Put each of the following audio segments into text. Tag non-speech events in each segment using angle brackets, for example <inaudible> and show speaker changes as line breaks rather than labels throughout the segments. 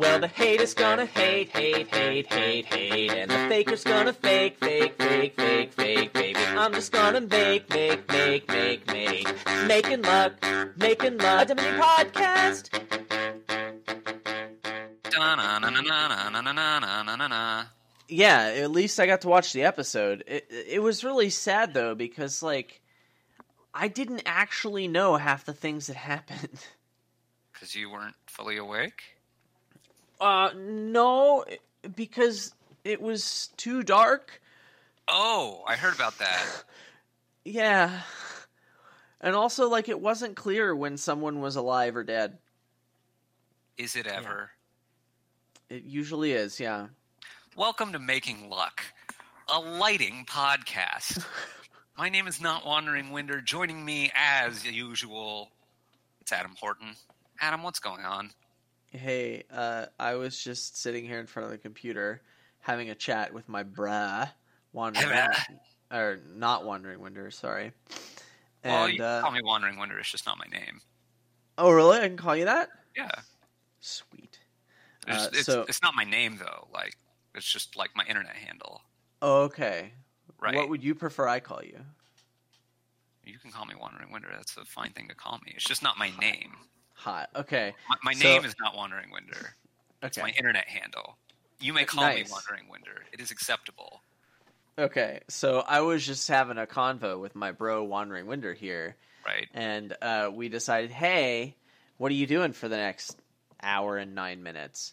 Well, the haters gonna hate, hate, hate, hate, hate, and the faker's gonna fake, fake, fake, fake, fake, baby. I'm just gonna make, make, make, make, make, making luck, making luck. A Dominion podcast.
Yeah, at least I got to watch the episode. It, it was really sad though because like I didn't actually know half the things that happened.
Because you weren't fully awake?
Uh no, because it was too dark.
Oh, I heard about that. <laughs>
Yeah. And also like it wasn't clear when someone was alive or dead.
Is it ever?
It usually is, yeah.
Welcome to Making Luck, a lighting podcast. <laughs> My name is Not Wandering Winder. Joining me, as usual, it's Adam Horton. Adam, what's going on?
Hey, uh I was just sitting here in front of the computer having a chat with my brah wandering or not wandering winder, sorry. And
well, you can
uh,
call me Wandering Winder. It's just not my name.
Oh really? I can call you that?
Yeah,
Sweet.
it's,
Uh,
it's,
so-
it's not my name though. Like it's just like my internet handle.
Okay.
Right.
What would you prefer I call you?
You can call me Wandering Winder. That's a fine thing to call me. It's just not my name.
Hot. Okay.
My, my
So-
name is not Wandering Winder. It's
Okay.
my internet handle. You may call
Nice.
me Wandering Winder. It is acceptable.
Okay. So I was just having a convo with my bro Wandering Winder here,
Right.
and uh, we decided, hey, what are you doing for the next hour and nine minutes?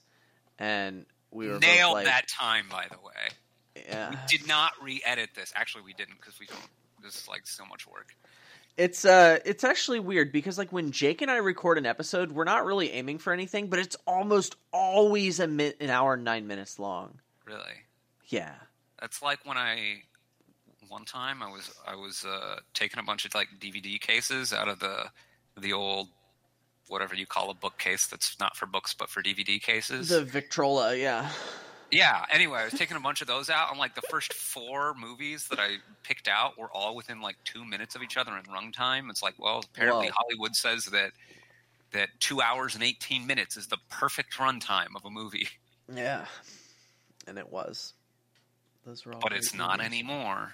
And we were
Nailed
like,
that time, by the way.
Yeah.
We did not re-edit this. Actually, we didn't because we don't. This is like so much work.
It's uh it's actually weird because like when Jake and I record an episode, we're not really aiming for anything, but it's almost always a mi- an hour and nine minutes long.
Really.
Yeah.
That's like when I one time I was I was uh, taking a bunch of like DVD cases out of the the old whatever you call a bookcase that's not for books but for DVD cases.
The Victrola, yeah.
Yeah. Anyway, I was taking a bunch of those out, and like the first four movies that I picked out were all within like two minutes of each other in runtime. It's like, well, apparently
Whoa.
Hollywood says that that two hours and eighteen minutes is the perfect runtime of a movie,
Yeah. And it was. Those were all
but it's not
movies.
anymore.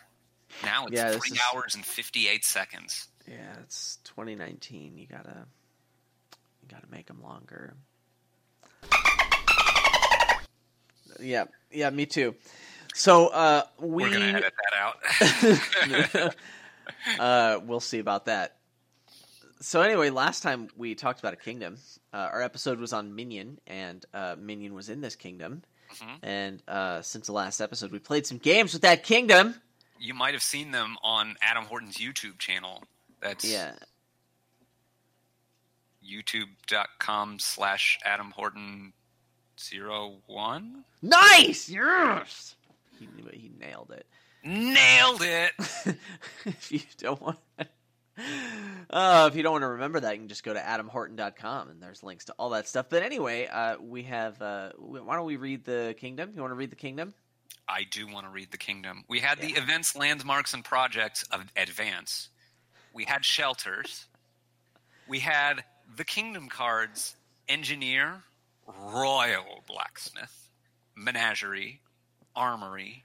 Now it's
Yeah,
three
is-
hours and fifty-eight seconds.
Yeah, it's 2019. You got to you got to make them longer. Yeah. Yeah, me too. So, uh we
We're gonna edit that out. <laughs>
uh, we'll see about that. So anyway, last time we talked about a kingdom. Uh, our episode was on Minion, and uh, Minion was in this kingdom.
Mhm.
And uh, since the last episode, we played some games with that kingdom.
you might have seen them on Adam Horton's YouTube channel. That's
Yeah,
youtube.com slash Adam Horton zero one.
nice. Yes, he, he nailed it.
Nailed it. <laughs>
if you don't want, uh, if you don't want to remember that, you can just go to adamhorton.com and there's links to all that stuff. But anyway, uh, we have. Uh, why don't we read the kingdom? You want to read the kingdom?
I do want to read the kingdom. We had the events, landmarks, and projects of advance. We had shelters. We had the kingdom cards, engineer, royal blacksmith, menagerie, armory,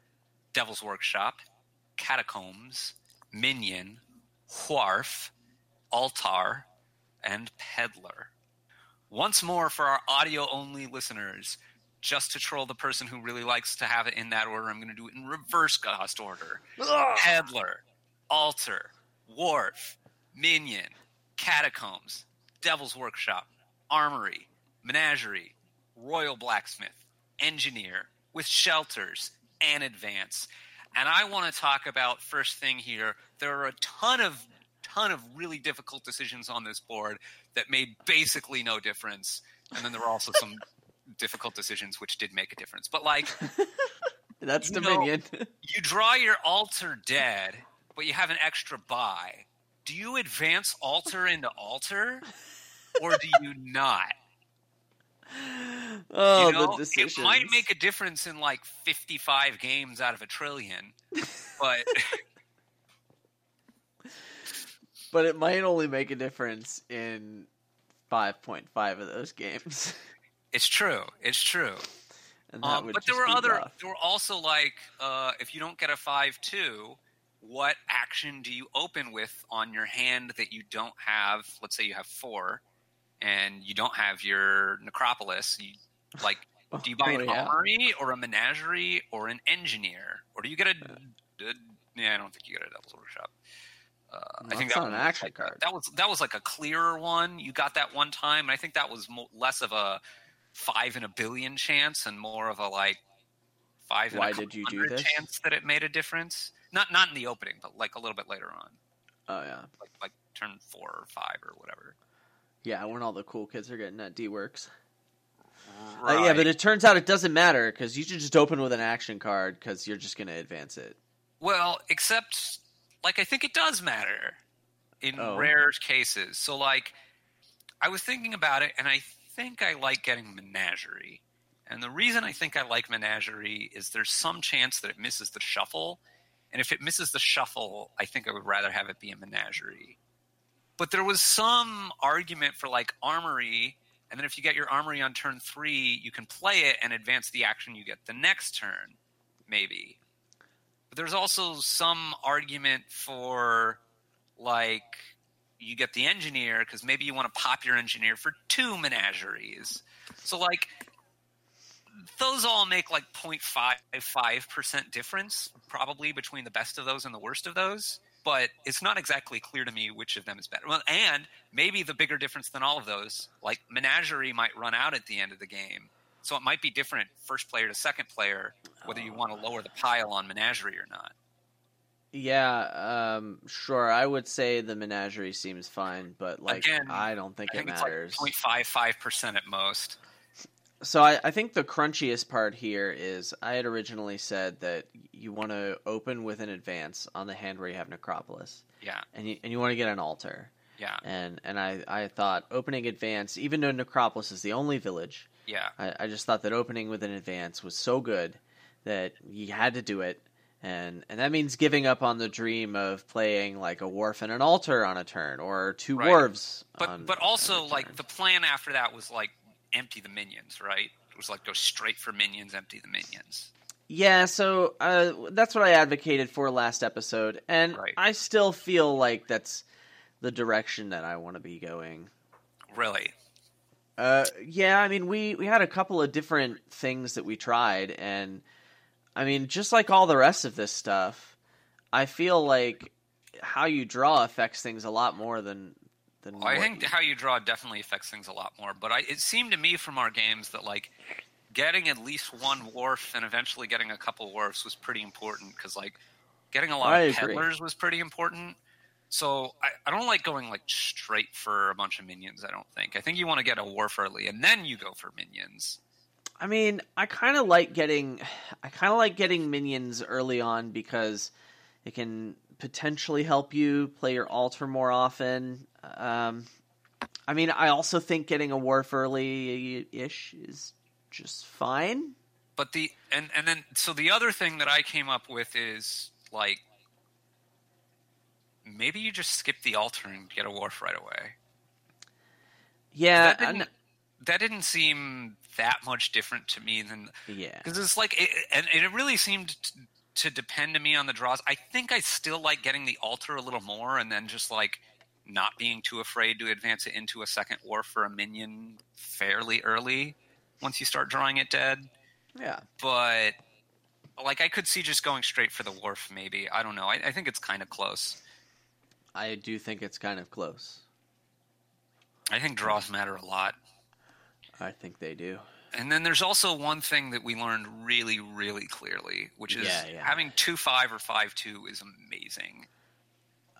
devil's workshop, catacombs, minion, wharf, altar, and peddler. Once more for our audio only listeners, just to troll the person who really likes to have it in that order, I'm going to do it in reverse Ghost order. Peddler, altar, wharf, minion, catacombs, devil's workshop, armory, menagerie, royal blacksmith, engineer, with shelters and advance. And I want to talk about first thing here. There are a ton of ton of really difficult decisions on this board that made basically no difference. And then there were also some <laughs> difficult decisions which did make a difference. But like <laughs>
That's
You know-
Dominion. <laughs>
you draw your altar dead, but you have an extra buy. Do you advance altar into altar, or do you not?
Oh,
you know, it might make a difference in like fifty-five games out of a trillion, but <laughs>
but it might only make a difference in 5.5 of those games. <laughs>
It's true. It's true.
And that
Um,
would
but there were other.
rough.
There were also like, uh, if you don't get a five two, what action do you open with on your hand that you don't have? Let's say you have four, and you don't have your necropolis. You like, <laughs> do you buy
Oh,
an
yeah.
armory or a menagerie or an engineer, or do you get a? a- yeah, I don't think you get a devil's workshop. Uh, I think
that's
that
not an
was
action
like
card.
that was that was like a clearer one. You got that one time, and I think that was mo- less of a five in a billion chance and more of a like five in
Why
a
did you do this?
chance that it made a difference. Not not in the opening, but like a little bit later on,
Oh yeah,
like like turn four or five or whatever.
Yeah. When all the cool kids are getting at D works.
Right.
Uh, yeah, but it turns out it doesn't matter because you should just open with an action card because you're just going to advance it.
well, except like I think it does matter in
Oh.
rare cases. So like I was thinking about it, and I think I like getting Menagerie. And the reason I think I like Menagerie is there's some chance that it misses the shuffle. And if it misses the shuffle, I think I would rather have it be a Menagerie. But there was some argument for like Armory, and then if you get your Armory on turn three, you can play it and advance the action you get the next turn, maybe. But there's also some argument for like you get the engineer because maybe you want to pop your engineer for two menageries. So like those all make like 0.55% difference probably between the best of those and the worst of those but it's not exactly clear to me which of them is better well and maybe the bigger difference than all of those like menagerie might run out at the end of the game so it might be different first player to second player whether you want to lower the pile on menagerie or not
Yeah, um, sure. I would say the menagerie seems fine, but like
Again,
I don't think,
i think
it
it's
matters.
like 0.55% at most
So I, I think the crunchiest part here is I had originally said that you want to open with an advance on the hand where you have Necropolis,
yeah
and you and you want to get an altar,
yeah
and and I I thought opening advance, even though Necropolis is the only village,
yeah
I, I just thought that opening with an advance was so good that you had to do it. And and that means giving up on the dream of playing like a wharf and an altar on a turn, or two
Right.
wharves.
But
on,
but also like the plan after that was like empty the minions, right? It was like go straight for minions, empty the minions.
Yeah, so uh, that's what I advocated for last episode, and
Right.
I still feel like that's the direction that I want to be going.
Really?
Uh, yeah, I mean, we we had a couple of different things that we tried, and I mean, just like all the rest of this stuff, I feel like how you draw affects things a lot more than than.
Well, I think
you-
how you draw definitely affects things a lot more. But I, it seemed to me from our games that like getting at least one wharf and eventually getting a couple wharfs was pretty important because like getting a lot
I
of
agree.
peddlers was pretty important. So I, I don't like going like straight for a bunch of minions. I don't think. I think you want to get a wharf early and then you go for minions.
I mean, I kind of like getting, I kind of like getting minions early on because it can potentially help you play your altar more often. Um, I mean, I also think getting a wharf early ish is just fine.
But the and and then so the other thing that I came up with is like maybe you just skip the altar and get a wharf right away.
Yeah,
that didn't,
and-
that didn't seem that much different to me than
yeah.
because it's like it, and it really seemed t- to depend to me on the draws. I think I still like getting the altar a little more, and then just like not being too afraid to advance it into a second wharf for a minion fairly early once you start drawing it dead.
Yeah.
But like I could see just going straight for the wharf. Maybe I don't know. I, I think it's kind of close.
I do think it's kind of close.
I think draws matter a lot.
I think they do.
And then there's also one thing that we learned really, really clearly, which is
Yeah, yeah.
having two five or five two is amazing.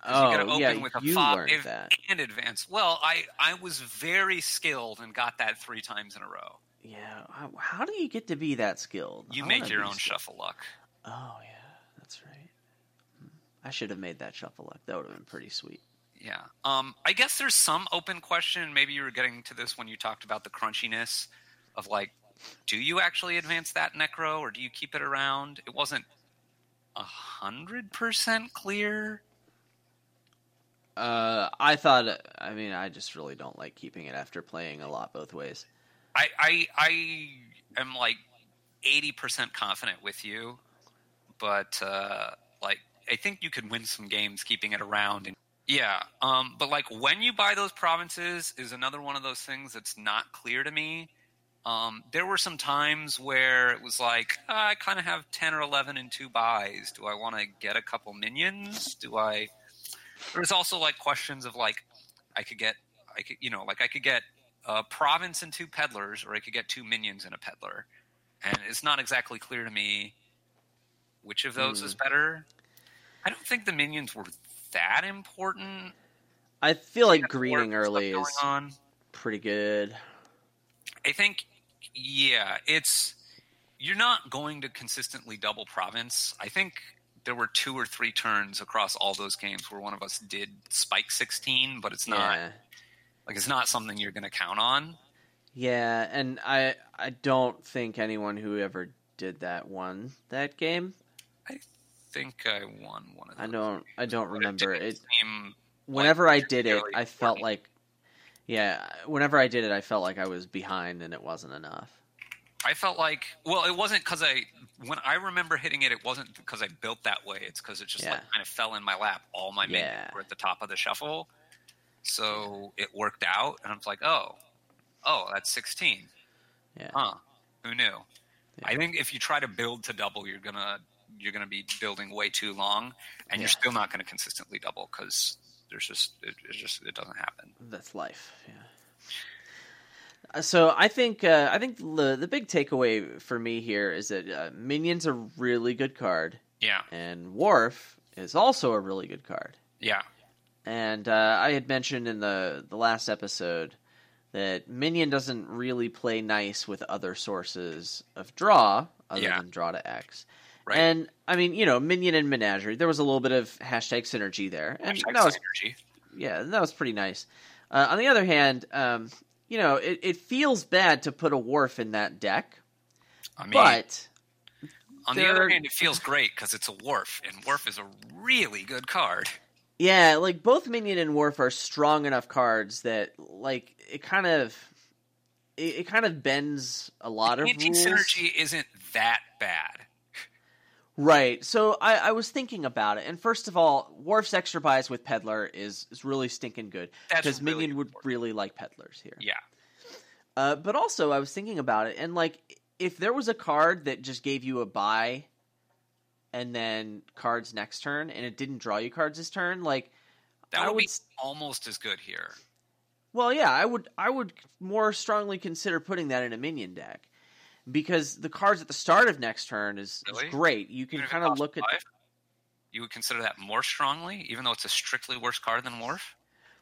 Oh,
you gotta open
yeah,
with a
you
five
learned that.
and advance. Well, I I was very skilled and got that three times in a row.
Yeah. How, how do you get to be that skilled?
You
I
make your own
skilled.
shuffle luck.
Oh yeah, that's right. Hmm. I should have made that shuffle luck. That would have been pretty sweet.
Yeah. Um, I guess there's some open question. Maybe you were getting to this when you talked about the crunchiness of like, do you actually advance that necro or do you keep it around? It wasn't a hundred percent clear.
Uh, I thought. I mean, I just really don't like keeping it after playing a lot both ways.
I I I am like eighty percent confident with you, but uh, like I think you could win some games keeping it around. And, yeah, um, but like when you buy those provinces is another one of those things that's not clear to me. Um, there were some times where it was like uh, I kind of have ten or eleven and two buys. Do I want to get a couple minions? Do I? There's also like questions of like I could get I could you know like I could get a province and two peddlers, or I could get two minions and a peddler, and it's not exactly clear to me which of those is hmm. better. I don't think the minions were that important.
I feel like greening early is
on.
pretty good.
I think, yeah, it's you're not going to consistently double province. I think there were two or three turns across all those games where one of us did spike 16, but it's not
Yeah.
like it's not something you're going to count on.
Yeah, and I I don't think anyone who ever did that won that game.
I think I won one of those.
I don't I don't remember it.
seem-
Whenever I did it, I felt like yeah, whenever I did it, I felt like I was behind and it wasn't enough.
I felt like well, it wasn't because I when I remember hitting it, it wasn't because I built that way. It's because it just like kind of fell in my lap. All my
Yeah.
were at the top of the shuffle, so it worked out, and I was like, oh, oh, that's sixteen.
Yeah.
Huh? Who knew? I think if you try to build to double, you're gonna you're gonna be building way too long, and you're still not gonna consistently double because there's just it, it just it doesn't happen.
That's life. Yeah. Uh, So I think uh, I think the the big takeaway for me here is that uh, Minion's a really good card,
Yeah,
and Wharf is also a really good card.
yeah,
And uh, I had mentioned in the the last episode that Minion doesn't really play nice with other sources of draw other
Yeah.
than draw to X.
right.
And I mean, you know, Minion and Menagerie, there was a little bit of hashtag synergy there, and
Hashtag
that was
synergy.
yeah, that was pretty nice. Uh, on the other hand, um, you know, it, it feels bad to put a wharf in that deck,
I mean,
but
On the other hand, it feels great because it's a Wharf, and Wharf is a really good card.
yeah, like both Minion and Wharf are strong enough cards that like it kind of it, it kind of bends a lot of
Anti
rules.
synergy isn't that bad.
Right. So I, I was thinking about it, and first of all, Wharf's extra buys with Peddler is, is really stinking good because
really
Minion would really like Peddlers here.
Yeah,
Uh, but also, I was thinking about it, and like, if there was a card that just gave you a buy, and then cards next turn, and it didn't draw you cards this turn, like,
that would,
would
be almost as good here.
well, yeah, I would, I would more strongly consider putting that in a minion deck because the cards at the start of next turn is, is great. You can
Even if it
kind of look at
five, You would consider that more strongly, even though it's a strictly worse card than Wharf.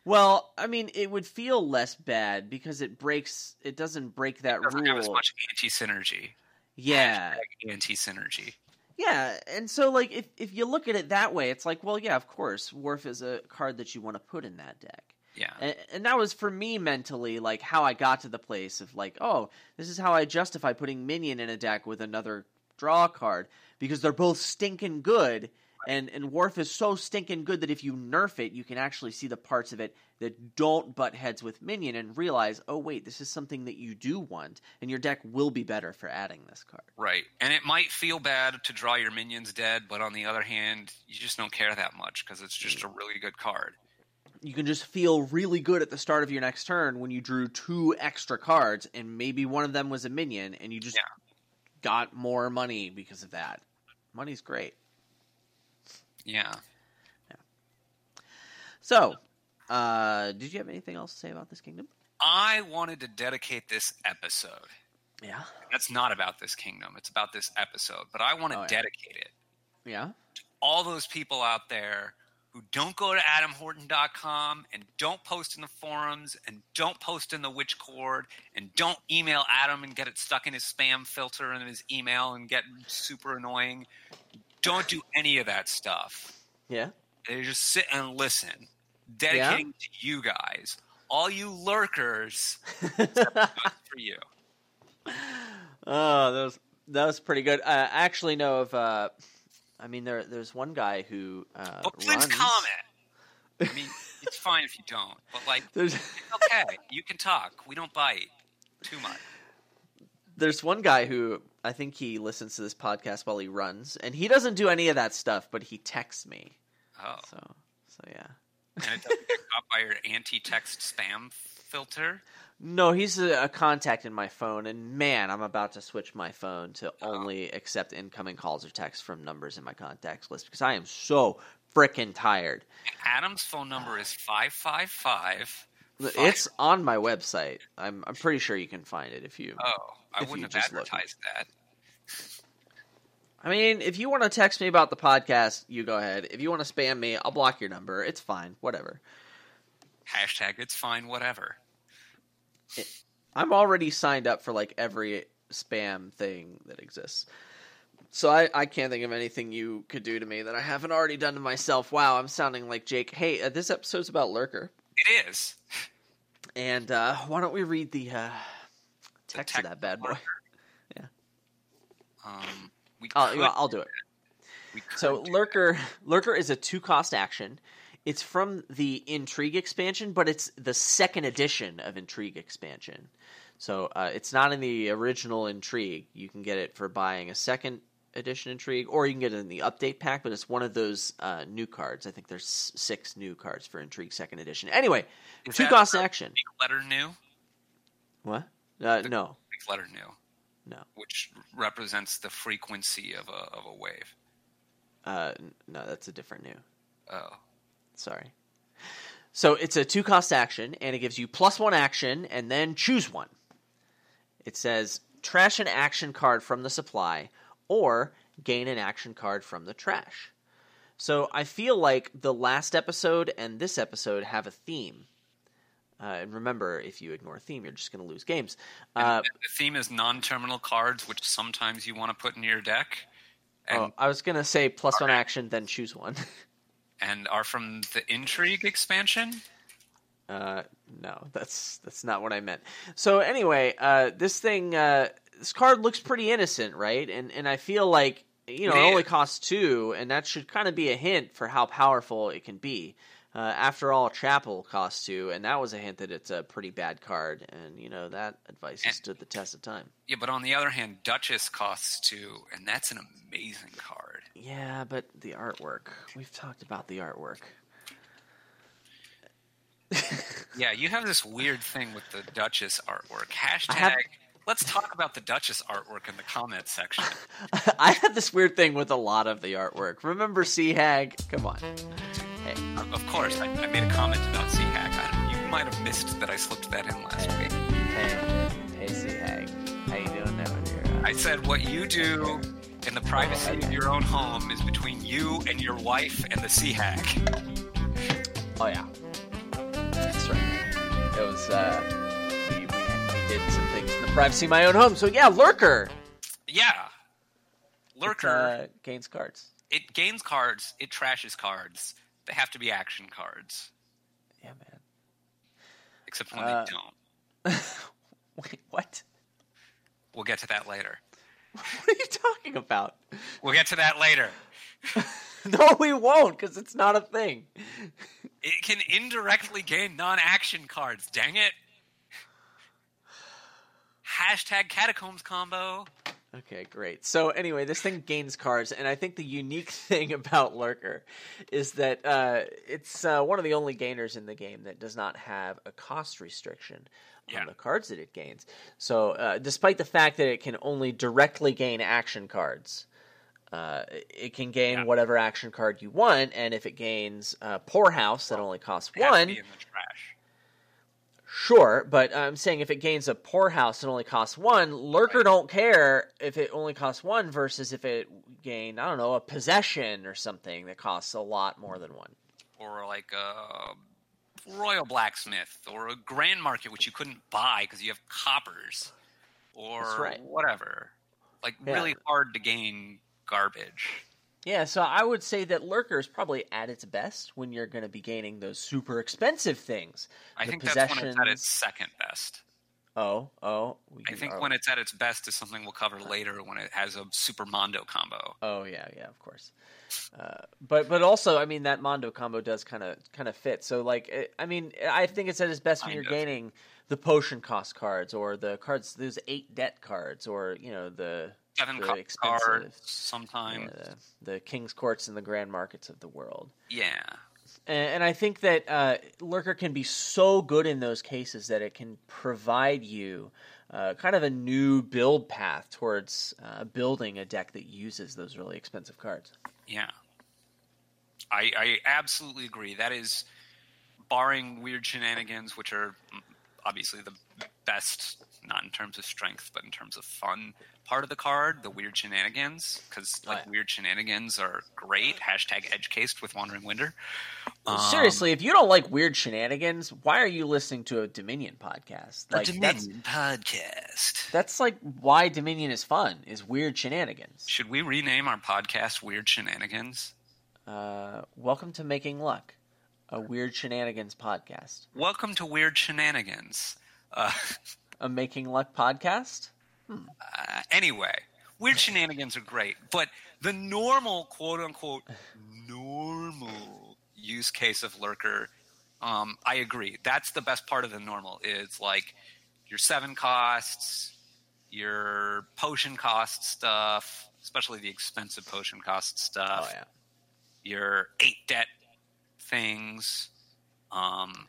Well, I mean, it would feel less bad because it breaks. It doesn't break that
It doesn't have as much anti synergy.
Yeah,
anti synergy.
yeah, and so like if if you look at it that way, it's like, well, yeah, of course, Wharf is a card that you want to put in that deck.
Yeah,
And, and that was for me mentally like how I got to the place of like, oh, this is how I justify putting minion in a deck with another draw card because they're both stinking good. And and Wharf is so stinking good that if you nerf it, you can actually see the parts of it that don't butt heads with minion and realize, oh wait, this is something that you do want, and your deck will be better for adding this card.
right. And it might feel bad to draw your minions dead, but on the other hand, you just don't care that much because it's just mm. a really good card.
You can just feel really good at the start of your next turn when you drew two extra cards, and maybe one of them was a minion, and you just
Yeah.
got more money because of that. Money's great.
Yeah.
So, uh, did you have anything else to say about this kingdom?
I wanted to dedicate this episode.
Yeah.
That's not about this kingdom. It's about this episode. But I want to
Oh, yeah.
dedicate it
Yeah.
To all those people out there who don't go to adamhorton.com and don't post in the forums and don't post in the witch cord and don't email Adam and get it stuck in his spam filter and his email and get super annoying. Don't do any of that stuff.
Yeah.
They just sit and listen. Dedicating to you guys. All you lurkers, <laughs> for you.
oh, that was that was pretty good. Uh, I actually know of. Uh, I mean, there there's one guy who. Uh,
But please
runs-
comment. <laughs> I mean, it's fine if you don't, but like,
There's
It's okay. You can talk. We don't bite too much.
there's one guy who I think he listens to this podcast while he runs, and he doesn't do any of that stuff, but he texts me.
Oh,
So, so yeah.
and it doesn't get caught by your anti-text spam filter.
No, he's a, a contact in my phone, and man, I'm about to switch my phone to
Oh.
only accept incoming calls or texts from numbers in my contacts list because I am so freaking tired.
Adam's phone number is five five five.
It's on my website. I'm I'm pretty sure you can find it if you.
Oh, I wouldn't have
look.
advertised that.
I mean, if you want to text me about the podcast, you go ahead. If you want to spam me, I'll block your number. It's fine. Whatever.
Hashtag it's fine, whatever.
I'm already signed up for like every spam thing that exists. So I, I can't think of anything you could do to me that I haven't already done to myself. Wow, I'm sounding like Jake. Hey, uh, this episode's about Lurker.
It is.
And uh, why don't we read the uh,
The
text of that bad boy?
yeah. Um, we
I'll, I'll do it.
we
So Lurker Lurker is a two cost action. It's from the Intrigue expansion, but it's the second edition of Intrigue expansion. So uh, it's not in the original Intrigue. You can get it for buying a second edition Intrigue, or you can get it in the update pack. But it's one of those uh, new cards. I think there's six new cards for Intrigue second edition. Anyway,
Is
two cost action.
Letter new.
What? Uh, no,
Big letter new,
no,
which represents the frequency of a of a wave.
uh, no. That's a different new.
Oh,
Sorry. So it's a two cost action, and it gives you plus one action, and then choose one. It says trash an action card from the supply, or gain an action card from the trash. So I feel like the last episode and this episode have a theme. Uh, and remember, if you ignore theme, you're just going to lose games. Uh,
the theme is non-terminal cards, which sometimes you want to put in your deck, and
oh, I was going to say plus one action, then choose one. <laughs>
and are from the Intrigue expansion.
Uh, no, that's that's not what I meant. So anyway, uh, this thing, uh, this card looks pretty innocent, right? And and I feel like you know it only costs two, and that should kind of be a hint for how powerful it can be. Uh, after all, Chapel costs two, and that was a hint that it's a pretty bad card, and you know that advice has
And-
stood the test of time.
Yeah, but on the other hand, Duchess costs two, and that's an amazing card.
Yeah, but the artwork. We've talked about the artwork. <laughs>
Yeah, you have this weird thing with the Duchess artwork. Hashtag.
have-
Let's talk about the Duchess artwork in the comment section. <laughs>
I had this weird thing with a lot of the artwork. Remember Sea Hag? Come on. Hey.
Of course, I, I made a comment about Sea Hag. I, you might have missed that I slipped that in last week.
Hey, hey, Sea Hag. How you doing now, dear?
I said what you do in the privacy of your own home is between you and your wife and the Sea Hag.
Oh yeah, that's right. It was uh, we, we, we did some things in the privacy of my own home. So yeah, Lurker.
Yeah.
It,
Lurker,
uh, gains cards.
it gains cards, it trashes cards. They have to be action cards,
Yeah, man.
except when
Uh,
they don't. <laughs>
Wait, what?
We'll get to that later. <laughs>
What are you talking about?
We'll get to that later. <laughs>
no, we won't, because it's not a thing.
It can indirectly gain non-action cards. Dang it! Hashtag catacombs combo.
Okay, great. So anyway, this thing gains cards, and I think the unique <laughs> thing about Lurker is that uh, it's uh, one of the only gainers in the game that does not have a cost restriction
Yeah.
on the cards that it gains. So, uh, despite the fact that it can only directly gain action cards, uh, it can gain
Yeah.
whatever action card you want, and if it gains uh, Poorhouse that only costs
It has to
one,
be in the trash.
Sure, but I'm saying if it gains a poorhouse and only costs one, Lurker
Right.
don't care if it only costs one versus if it gained, I don't know, a possession or something that costs a lot more than one.
or like a royal blacksmith or a grand market which you couldn't buy because you have coppers or
right.
whatever like
Yeah.
really hard to gain garbage
Yeah, so I would say that Lurker is probably at its best when you're going to be gaining those super expensive things.
i
The
think that's when it's at its second best
Oh, oh.
I think
oh.
when it's at its best is something we'll cover later when it has a super Mondo combo.
Oh yeah, yeah, of course. Uh, but but also, I mean, that Mondo combo does kind of kind of fit. So like, it, I mean, I think it's at its best when
Kind
you're
of.
gaining the potion cost cards or the cards, those eight debt cards, or you know the
Seven
the
co-
expensive-
cards
yeah,
sometimes.
the, the king's courts and the grand markets of the world.
Yeah.
And, and I think that uh, Lurker can be so good in those cases that it can provide you uh, kind of a new build path towards uh, building a deck that uses those really expensive cards.
Yeah. I, I absolutely agree. That is, barring weird shenanigans, which are mm, obviously the best, not in terms of strength, but in terms of fun part of the card, the weird shenanigans, because
Oh,
like
yeah.
weird shenanigans are great. Hashtag edge cased with Wandering Winder. Um,
Seriously, if you don't like weird shenanigans, why are you listening to a Dominion podcast?
a
Like that's
Dominion podcast.
that's like why Dominion is fun is weird shenanigans.
Should we rename our podcast Weird Shenanigans?
Uh, welcome to Making Luck, a weird shenanigans podcast,
Welcome to Weird Shenanigans. Uh, <laughs>
a Making Luck podcast.
Uh, anyway, weird shenanigans are great, but the normal quote unquote normal use case of lurker, um, I agree. That's the best part of the normal. Is like your seven costs, your potion cost stuff, especially the expensive potion cost stuff.
Oh yeah.
Your eight debt things. Um,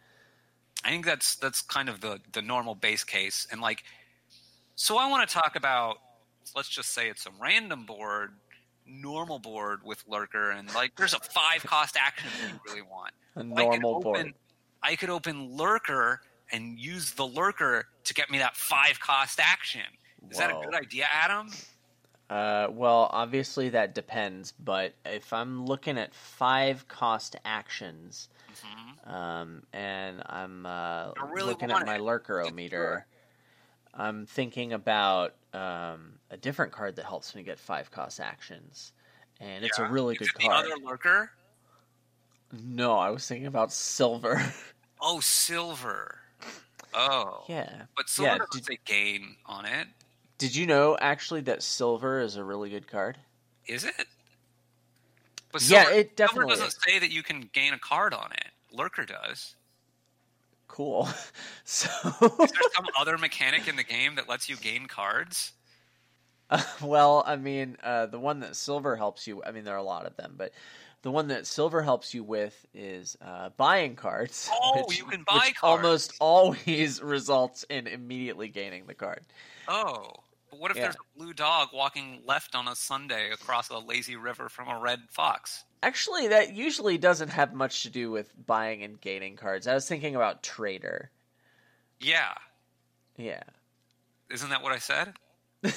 I think that's that's kind of the the normal base case, and like, so I want to talk about. Let's just say it's a random board, normal board with lurker, and like there's a five cost action that you really want.
A normal
open,
board.
I could open lurker and use the lurker to get me that five cost action. Is that a good idea, Adam?
Uh, well, obviously that depends, but if I'm looking at five cost actions,
Mhm.
um, and I'm uh,
really
looking at my
it.
lurker meter, I'm thinking about um, a different card that helps me get five cost actions, and it's a really
Is
good
it the
card.
other lurker?
No, I was thinking about silver.
Oh, silver. Oh, <laughs>
yeah.
But silver
Yeah,
doesn't say gain on it,
Did you know actually that silver is a really good card?
is it? But
Yeah, it definitely
Silver doesn't
is.
say that you can gain a card on it. Lurker does.
Cool. <laughs> So,
Is there some <laughs> other mechanic in the game that lets you gain cards? <laughs>
well, I mean, uh, the one that silver helps you. I mean, there are a lot of them, but the one that silver helps you with is uh, buying cards.
Oh,
which-
you can buy cards.
almost always results in immediately gaining the card.
Oh. But what if
Yeah.
there's a blue dog walking left on a Sunday across a lazy river from a red fox?
Actually, that usually doesn't have much to do with buying and gaining cards. I was thinking about trader.
Yeah.
Yeah.
Isn't that what I said? <laughs>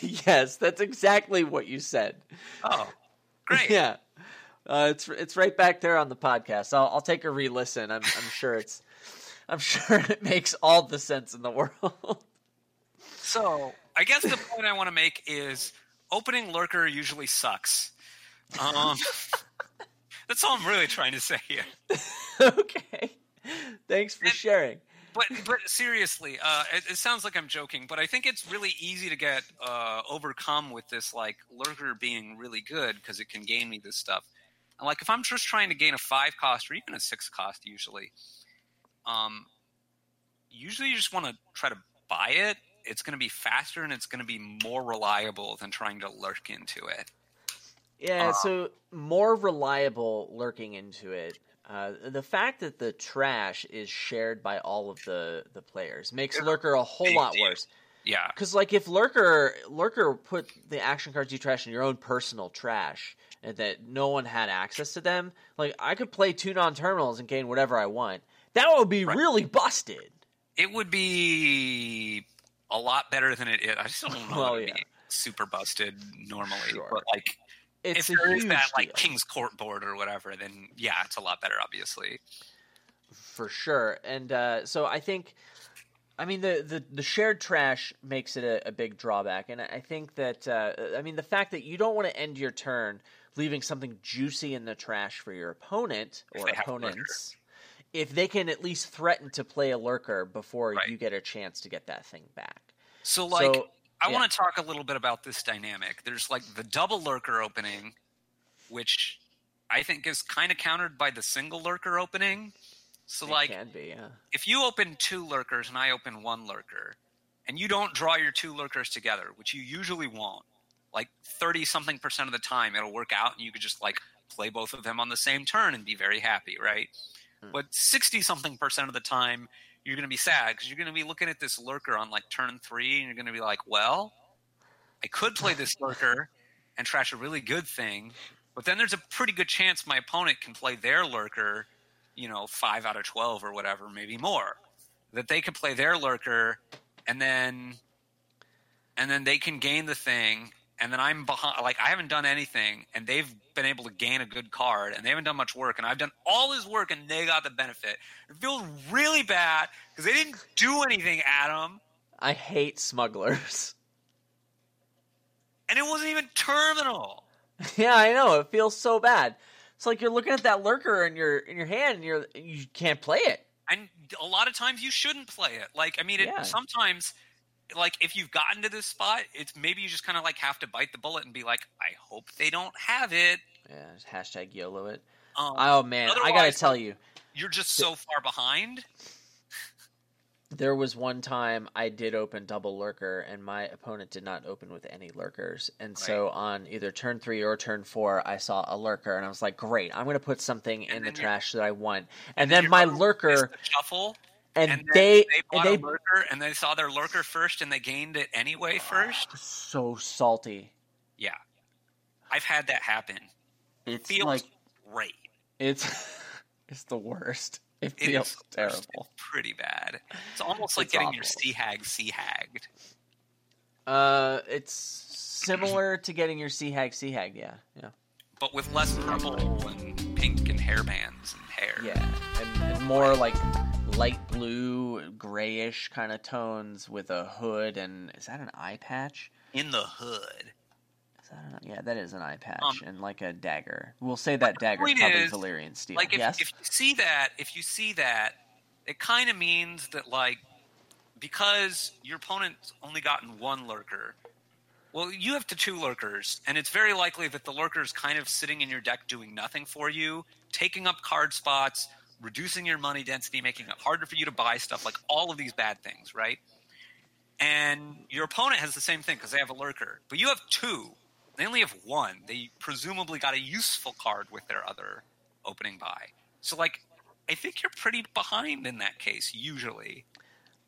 yes, that's exactly what you said.
Oh, great.
Yeah, uh, it's it's right back there on the podcast. I'll I'll take a re-listen. I'm I'm sure it's I'm sure <laughs> it makes all the sense in the world. <laughs>
So, I guess the point I want to make is opening lurker usually sucks. Um, <laughs> that's all I'm really trying to say here.
okay, thanks for
And-
sharing.
But but seriously, uh, it, it sounds like I'm joking, but I think it's really easy to get uh, overcome with this like lurker being really good because it can gain me this stuff. And like if I'm just trying to gain a five cost or even a six cost, usually, um, usually you just want to try to buy it. It's going to be faster and it's going to be more reliable than trying to lurk into it.
Yeah,
Uh,
so more reliable lurking into it. Uh, the fact that the trash is shared by all of the the players makes lurker a whole lot worse.
Yeah,
Because like if lurker lurker put the action cards you trash in your own personal trash, and that no one had access to them, like I could play two non terminals and gain whatever I want. That would be
Right.
really busted.
it would be a lot better than it is. I still don't know.
Well,
it
yeah.
be super busted normally,
Sure.
but like
It's
if there
huge
that like
deal,
King's Court board or whatever, then yeah, it's a lot better, obviously.
for sure. And uh, so I think, I mean, the, the, the shared trash makes it a, a big drawback. And I think that, uh, I mean, the fact that you don't want to end your turn leaving something juicy in the trash for your opponent or opponents if they can at least threaten to play a lurker before
Right.
you get a chance to get that thing back.
So like
So,
I
yeah.
want to talk a little bit about this dynamic. There's like the double lurker opening, which I think is kind of countered by the single lurker opening. So
It
like
be, yeah.
if you open two lurkers and I open one lurker, and you don't draw your two lurkers together, which you usually won't, like 30 something percent of the time it'll work out and you could just like play both of them on the same turn and be very happy, right?
Hmm.
But 60 something percent of the time you're going to be sad because you're going to be looking at this lurker on like turn three and you're going to be like, well, I could play this <laughs> lurker and trash a really good thing, but then there's a pretty good chance my opponent can play their lurker, you know, five out of 12 or whatever, maybe more. That they can play their lurker and then and then they can gain the thing and then I'm behind like I haven't done anything and they've been able to gain a good card and they haven't done much work and I've done all this work and they got the benefit. It feels really bad because they didn't do anything, Adam,
I hate smugglers. <laughs>
and it wasn't even terminal. <laughs>
yeah, I know. It feels so bad. It's like you're looking at that lurker in your in your hand and you're you can't play it.
and a lot of times you shouldn't play it like i mean it,
Yeah.
sometimes like if you've gotten to this spot it's maybe you just kind of like have to bite the bullet and be like i hope they don't have it
Yeah, hashtag YOLO it.
um,
Oh man, I gotta tell you,
you're just so far behind
there was one time I did open double lurker, and my opponent did not open with any lurkers. And so on either turn three or turn four, I saw a lurker, and I was like, "Great, I'm going to put something in the trash that I want." And, then
your
my lurker,
shuffle
and,
and
they,
they
and
bought
they
a lurker and they saw their lurker first and they gained it anyway first
so salty.
yeah i've had that happen
It
feels
like
great
it's <laughs> it's the worst. It
It
feels terrible.
It's pretty bad it's almost like
It's
getting your
awful.
sea hag sea hagged
Uh, it's similar to getting your sea hag, sea hag. Yeah, yeah,
but with less purple and pink and hair bands and hair.
yeah, and, and more like light blue, grayish kind of tones with a hood. And is that an eye patch?
In the hood.
Is that an, yeah, that is an eye patch
Um,
and like a dagger. We'll say that dagger
point
probably
is,
Valyrian steel.
Like if,
yes,
if you see that, if you see that, it kind of means that like because your opponent's only gotten one lurker. Well, you have to two lurkers, and it's very likely that the lurker is kind of sitting in your deck doing nothing for you, taking up card spots, reducing your money density, making it harder for you to buy stuff, like all of these bad things, right? And your opponent has the same thing because they have a lurker, but you have two. They only have one. They presumably got a useful card with their other opening buy. So, like, I think you're pretty behind in that case, usually.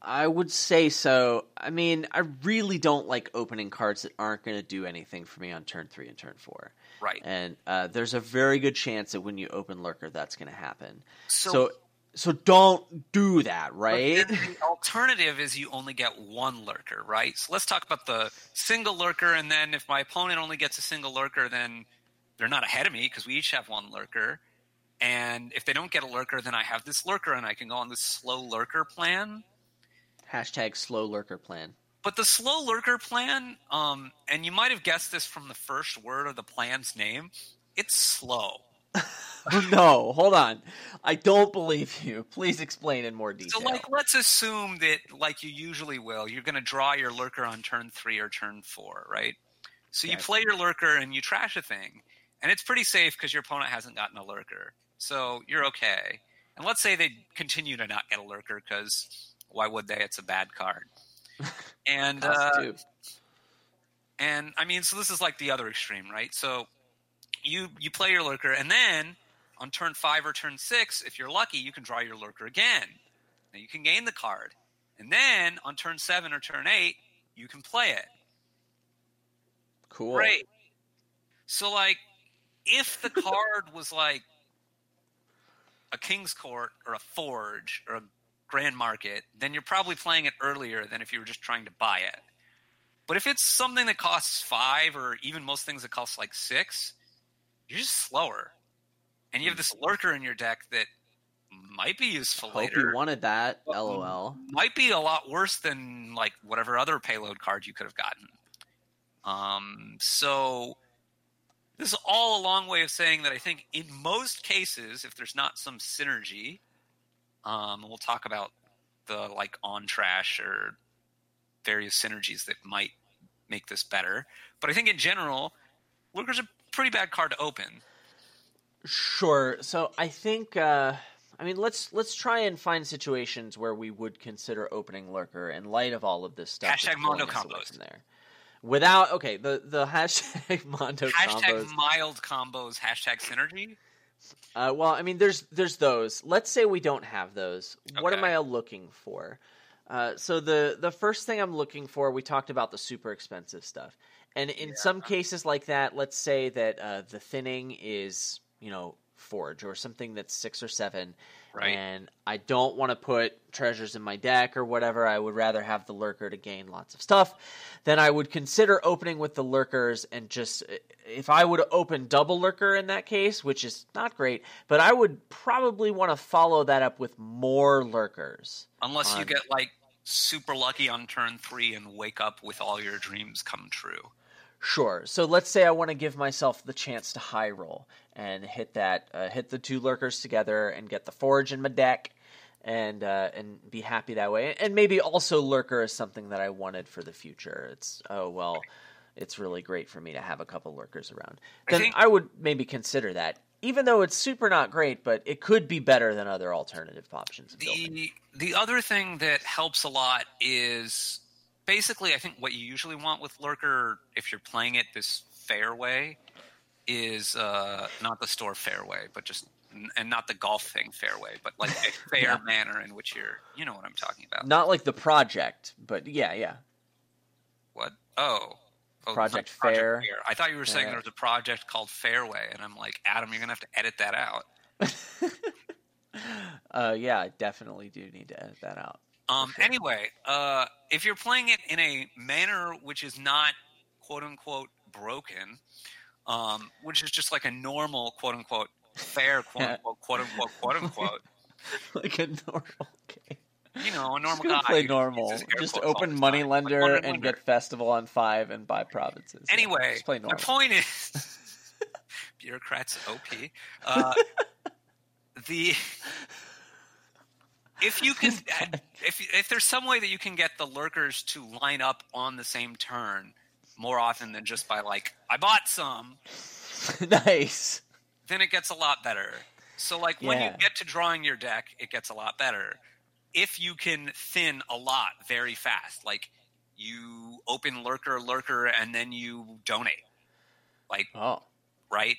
I would say so. I mean, I really don't like opening cards that aren't going to do anything for me on turn three and turn four.
Right.
And uh, there's a very good chance that when you open lurker, that's going to happen.
So,
So, so don't do that, right?
the alternative is you only get one lurker, right? So let's talk about the single lurker, and then if my opponent only gets a single lurker, then they're not ahead of me because we each have one lurker. And if they don't get a lurker, then I have this lurker, and I can go on this slow lurker plan.
Hashtag slow lurker plan.
But the slow lurker plan, um, and you might have guessed this from the first word of the plan's name, it's slow. <laughs>
no, hold on. I don't believe you. Please explain in more detail.
So, like, let's assume that, like you usually will, you're going to draw your lurker on turn three or turn four, right? So you play your lurker and you trash a thing, and it's pretty safe because your opponent hasn't gotten a lurker, so you're okay. And let's say they continue to not get a lurker because why would they? It's a bad card. And uh, and I mean, so this is like the other extreme, right? So you you play your lurker, and then on turn five or turn six, if you're lucky, you can draw your lurker again. Now you can gain the card, and then on turn seven or turn eight, you can play it.
cool.
Great. So like, if the card was like a King's Court or a Forge or a Grand Market, then you're probably playing it earlier than if you were just trying to buy it. But if it's something that costs five, or even most things that cost like six, you're just slower, and you have this lurker in your deck that might be useful
Hope
later.
you wanted that. LOL.
might be a lot worse than like whatever other payload card you could have gotten. Um, so this is all a long way of saying that I think in most cases, if there's not some synergy, Um, we'll talk about the like on trash or various synergies that might make this better. But I think in general, Lurker's a pretty bad card to open.
Sure. So I think uh I mean let's let's try and find situations where we would consider opening lurker in light of all of this stuff.
Hashtag Mondo combos.
from there. Without okay, the the <laughs> hashtag Mondo
Hashtag
combos.
mild combos. Hashtag synergy.
Uh, well, I mean, there's there's those. Let's say we don't have those. What am I looking for? Uh, so the the first thing I'm looking for, we talked about the super expensive stuff, and in some cases like that, let's say that uh, the thinning is you know forge or something that's six or seven,
Right.
and I don't want to put treasures in my deck or whatever. I would rather have the lurker to gain lots of stuff. Then I would consider opening with the lurkers and just if I would open double lurker in that case, which is not great, but I would probably want to follow that up with more lurkers.
Unless you get like super lucky on turn three and wake up with all your dreams come true.
Sure. So let's say I want to give myself the chance to high roll and hit that, uh, hit the two lurkers together and get the forge in my deck, and uh, and be happy that way. And maybe also lurker is something that I wanted for the future. It's oh well, it's really great for me to have a couple lurkers around.
I
Then
think-
I would maybe consider that, even though it's super not great, but it could be better than other alternative options.
The the other thing that helps a lot is basically I think what you usually want with Lurker if you're playing it this fair way is uh, not the store fairway, but just and not the golf thing fairway, but like a <laughs> fair
Yeah.
manner in which you're you know what I'm talking about.
Not like the project, but yeah, yeah.
What? Oh. Oh,
Project
not
Fair.
I thought you were saying
Yeah.
there was a project called Fairway, and I'm like, Adam, you're gonna have to edit that out. <laughs>
Uh, yeah, I definitely do need to edit that out.
Um,
sure.
Anyway, uh, if you're playing it in a manner which is not quote unquote broken, um, which is just like a normal quote unquote fair <laughs> quote unquote quote unquote quote unquote, <laughs>
like a normal game.
you know, a normal
Just
guy
play normal. Just open money
like
lender
Money
and
Lender.
get festival on five and buy provinces. Yeah,
Anyway,
play
my point is, <laughs> bureaucrats OP. Uh, the if you can, <laughs> if if there's some way that you can get the lurkers to line up on the same turn more often than just by like I bought some, <laughs>
nice.
then it gets a lot better. So like when you get to drawing your deck, it gets a lot better. If you can thin a lot very fast, like you open lurker lurker and then you donate. Like
Oh,
right?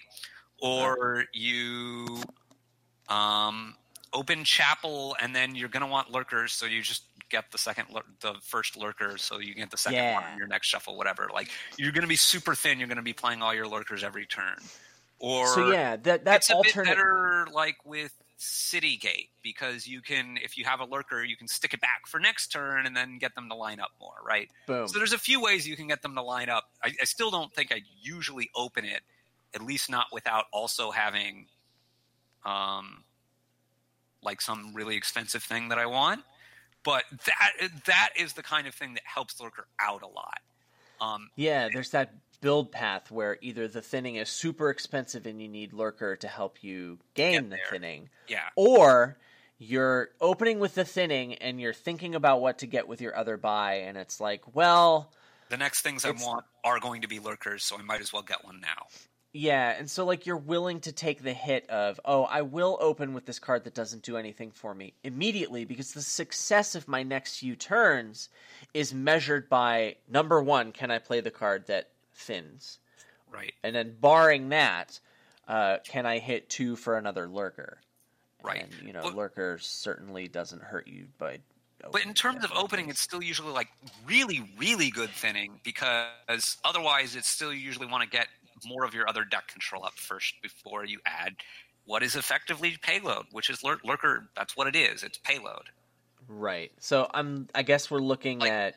Or you um, open chapel, and then you're going to want lurkers, so you just get the second, the first lurker, so you get the second one
Yeah.
in your next shuffle, whatever. Like you're going to be super thin. You're going to be playing all your lurkers every turn. Or
so yeah, that that
it's a bit
alternate.
better, like with City Gate, because you can, if you have a lurker, you can stick it back for next turn, and then get them to line up more, right?
Boom.
So there's a few ways you can get them to line up. I, I still don't think I usually open it, at least not without also having, um, like some really expensive thing that I want. But that that is the kind of thing that helps Lurker out a lot. Um,
Yeah, there's that build path where either the thinning is super expensive and you need lurker to help you gain the thinning,
yeah,
or you're opening with the thinning and you're thinking about what to get with your other buy, and it's like, well,
the next things I want are going to be Lurkers, so I might as well get one now.
Yeah, and so like you're willing to take the hit of, oh, I will open with this card that doesn't do anything for me immediately because the success of my next few turns is measured by number one, can I play the card that thins?
Right,
And then barring that, uh, can I hit two for another lurker?
right.
And, you know,
But-
lurker certainly doesn't hurt you by.
But in terms of opening, it's still usually like really, really good thinning because otherwise, it's still usually want to get more of your other deck control up first before you add what is effectively payload, which is lur- lurker. That's what it is. It's payload.
right. So I'm. I guess we're looking
Like-
at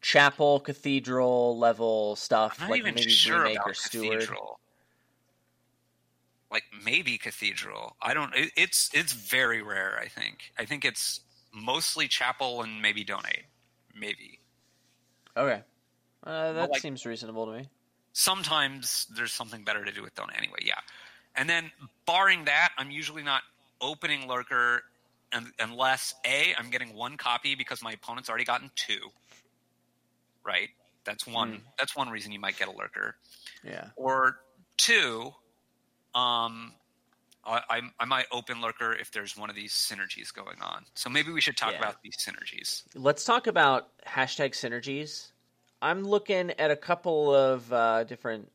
chapel, cathedral level stuff,
I'm not
like
even
maybe
sure about
or steward.
cathedral. Like maybe cathedral. I don't. It, it's it's very rare. I think. I think it's mostly chapel and maybe donate. Maybe.
Okay, uh, that
like-
seems reasonable to me.
Sometimes there's something better to do with donate anyway yeah and then barring that i'm usually not opening lurker unless a I'm getting one copy because my opponent's already gotten two. Right. That's one.
Hmm.
That's one reason you might get a lurker.
Yeah.
Or two, um, I, I, I might open lurker if there's one of these synergies going on. So maybe we should talk
Yeah.
about these synergies.
Let's talk about hashtag synergies. I'm looking at a couple of uh, different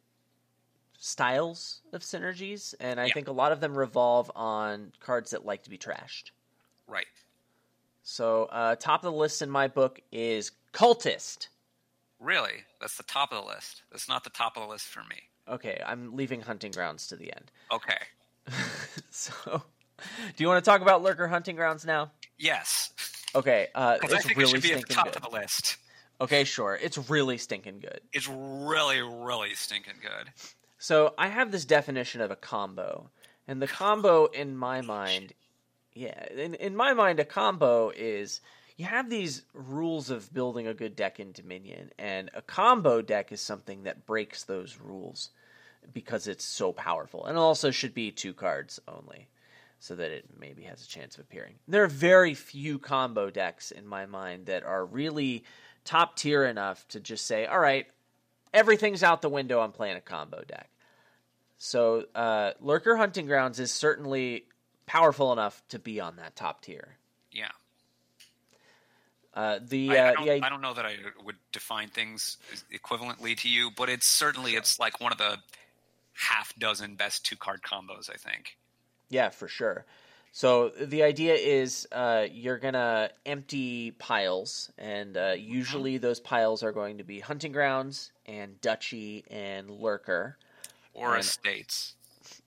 styles of synergies, and I
Yeah.
think a lot of them revolve on cards that like to be trashed.
Right.
So, uh, top of the list in my book is Cultist.
Really, that's the top of the list. That's not the top of the list for me.
Okay, I'm leaving Hunting Grounds to the end.
Okay. <laughs>
so, do you want to talk about Lurker Hunting Grounds now?
Yes,
Okay, uh,
I
it's
think
really
it should be at the top
good.
of the list.
Okay, sure, it's really stinking good.
It's really, really stinking good.
So I have this definition of a combo, and the combo in my mind, yeah, in, in my mind, a combo is you have these rules of building a good deck in Dominion, and a combo deck is something that breaks those rules because it's so powerful, and it also should be two cards only, so that it maybe has a chance of appearing. There are very few combo decks in my mind that are really top tier enough to just say, all right, everything's out the window. I'm playing a combo deck. So, uh, Lurker Hunting Grounds is certainly powerful enough to be on that top tier.
Yeah.
Uh, the
I, I
uh,
don't,
the
I don't know that I would define things equivalently to you, but it's certainly it's like one of the half dozen best two card combos. I think.
yeah, for sure. So the idea is uh, you're gonna empty piles, and uh, usually those piles are going to be hunting grounds and duchy and lurker.
Or
And-
estates.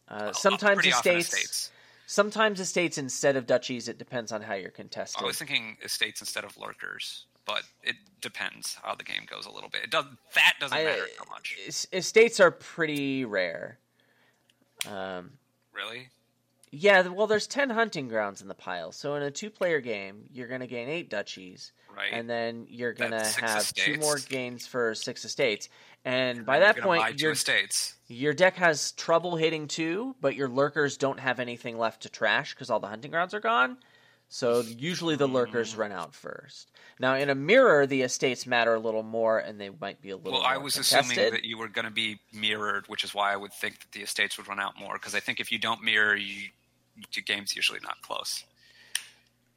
Uh, sometimes estates,
estates.
sometimes estates instead of duchies. It depends on how you're contesting.
I was thinking estates instead of lurkers, but it depends how the game goes a little bit. It does that doesn't
I-
matter so much.
Estates are pretty rare. Um,
Really?
Yeah, well, there's 10 hunting grounds in the pile. So in a two player game, you're going to gain eight duchies.
Right.
And then you're going to have two more gains for six estates. And by
You're
that point, your,
estates.
your deck has trouble hitting two, but your lurkers don't have anything left to trash because all the hunting grounds are gone. So usually the lurkers hmm. run out first. Now, in a mirror, the estates matter a little more and they might be a little
Well,
more
I was
contested.
assuming that you were going to be mirrored, which is why I would think that the estates would run out more. Because I think if you don't mirror, you, your game's usually not close.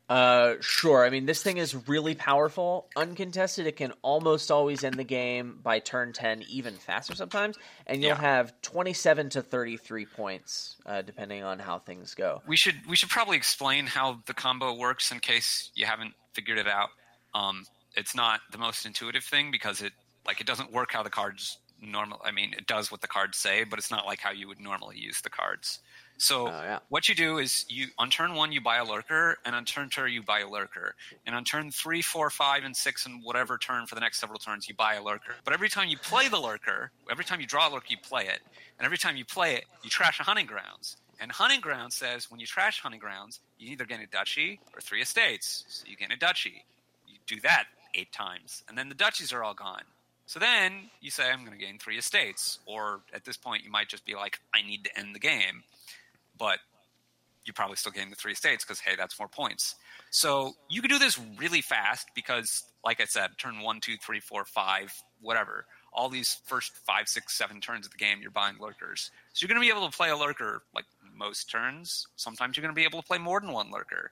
Uh, sure. I mean, this thing is really powerful. Uncontested, it can almost always end the game by turn 10, even faster sometimes. And you'll
Yeah.
have 27 to 33 points, uh, depending on how things go.
We should we should probably explain how the combo works in case you haven't figured it out. Um, it's not the most intuitive thing because it like it doesn't work how the cards normal. I mean, it does what the cards say, but it's not like how you would normally use the cards. So
Oh, yeah.
what you do is you on turn one you buy a lurker, and on turn two you buy a lurker, and on turn three, four, five, and six, and whatever turn for the next several turns you buy a lurker. But every time you play the lurker, every time you draw a lurker, you play it, and every time you play it, you trash a hunting grounds. And hunting grounds says when you trash hunting grounds, you either gain a duchy or three estates. So you gain a duchy. You do that eight times, and then the duchies are all gone. So then you say, I'm going to gain three estates. Or at this point, you might just be like, I need to end the game. But you probably still gain the three estates because, hey, that's more points. So you can do this really fast because, like I said, turn one, two, three, four, five, whatever. All these first five, six, seven turns of the game, you're buying lurkers. So you're going to be able to play a lurker like most turns. Sometimes you're going to be able to play more than one lurker.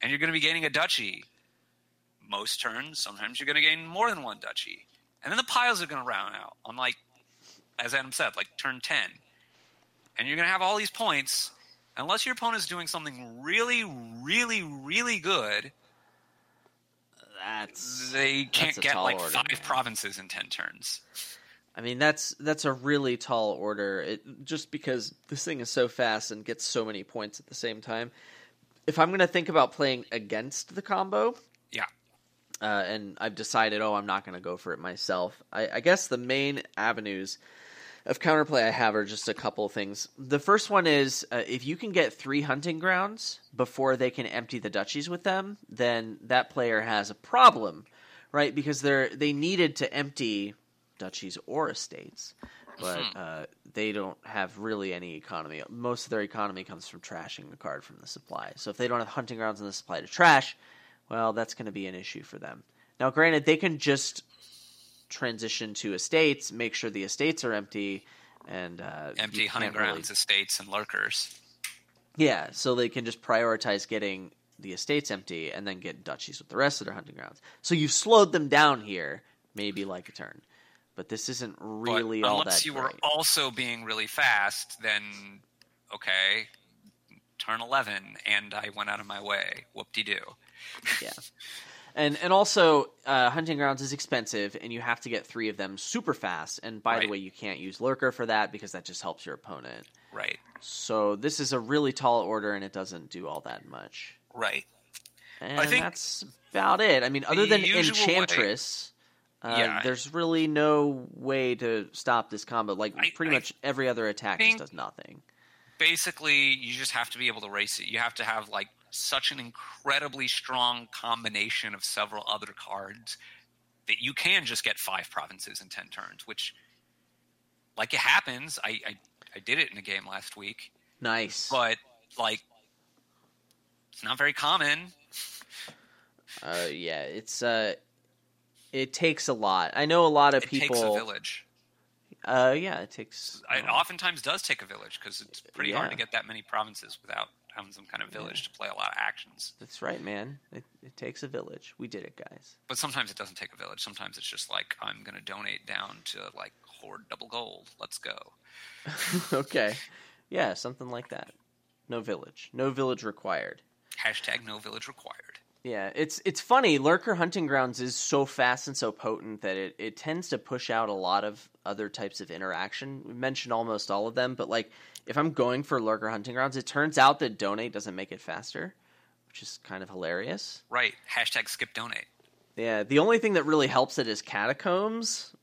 And you're going to be gaining a duchy most turns. Sometimes you're going to gain more than one duchy. And then the piles are going to round out on like, as Adam said, like turn 10. And you're going to have all these points. Unless your opponent's doing something really, really, really good,
That's
they can't
a
get like
order,
five
man.
provinces in 10 turns.
I mean, that's that's a really tall order. It, just because this thing is so fast and gets so many points at the same time. If I'm going to think about playing against the combo,
Yeah.
uh, and I've decided, oh, I'm not going to go for it myself. I, I guess the main avenues of counterplay I have are just a couple of things. The first one is uh, if you can get three hunting grounds before they can empty the duchies with them, then that player has a problem, right? Because they're they needed to empty duchies or estates. but
Mhm.
uh, they don't have really any economy. Most of their economy comes from trashing the card from the supply. So if they don't have hunting grounds in the supply to trash, well, that's going to be an issue for them. Now, granted, they can just transition to estates, make sure the estates are empty, and uh,
Empty hunting
can't really-
grounds, estates, and lurkers.
Yeah, so they can just prioritize getting the estates empty and then get duchies with the rest of their hunting grounds. So you've slowed them down here, maybe like a turn. But this isn't really
but
all
unless
that
you were also being really fast, then okay, turn eleven, and I went out of my way. Whoop de doo.
yeah. <laughs> And and also, uh, hunting grounds is expensive, and you have to get three of them super fast. And by the way, you can't use lurker for that because that just helps your opponent.
Right,
So this is a really tall order, and it doesn't do all that much.
right.
And
think
that's about it. I mean, other than
usual way-
Enchantress, uh,
Yeah.
there's really no way to stop this combo. Like
I-
pretty
I
much every other attack just does nothing.
Basically, you just have to be able to race it. You have to have like such an incredibly strong combination of several other cards that you can just get five provinces in ten turns. Which, like it happens, I I, I did it in a game last week,
Nice.
but like it's not very common.
Uh, yeah, it's uh, it takes a lot. I know a lot of
It
people.
takes a village.
Uh, yeah, it takes.
It oftentimes does take a village because it's pretty hard to get that many provinces without having some kind of village to play a lot of actions.
That's right, man. It, it takes a village. We did it, guys.
But sometimes it doesn't take a village. Sometimes it's just like I'm going to donate down to like hoard double gold. Let's go. <laughs>
okay. Yeah, something like that. No village. No village required.
Hashtag no village required.
Yeah, it's it's funny. Lurker Hunting Grounds is so fast and so potent that it, it tends to push out a lot of other types of interaction. We mentioned almost all of them, but like if I'm going for Lurker Hunting Grounds, it turns out that donate doesn't make it faster, which is kind of hilarious.
Right. Hashtag skip donate.
Yeah, the only thing that really helps it is catacombs.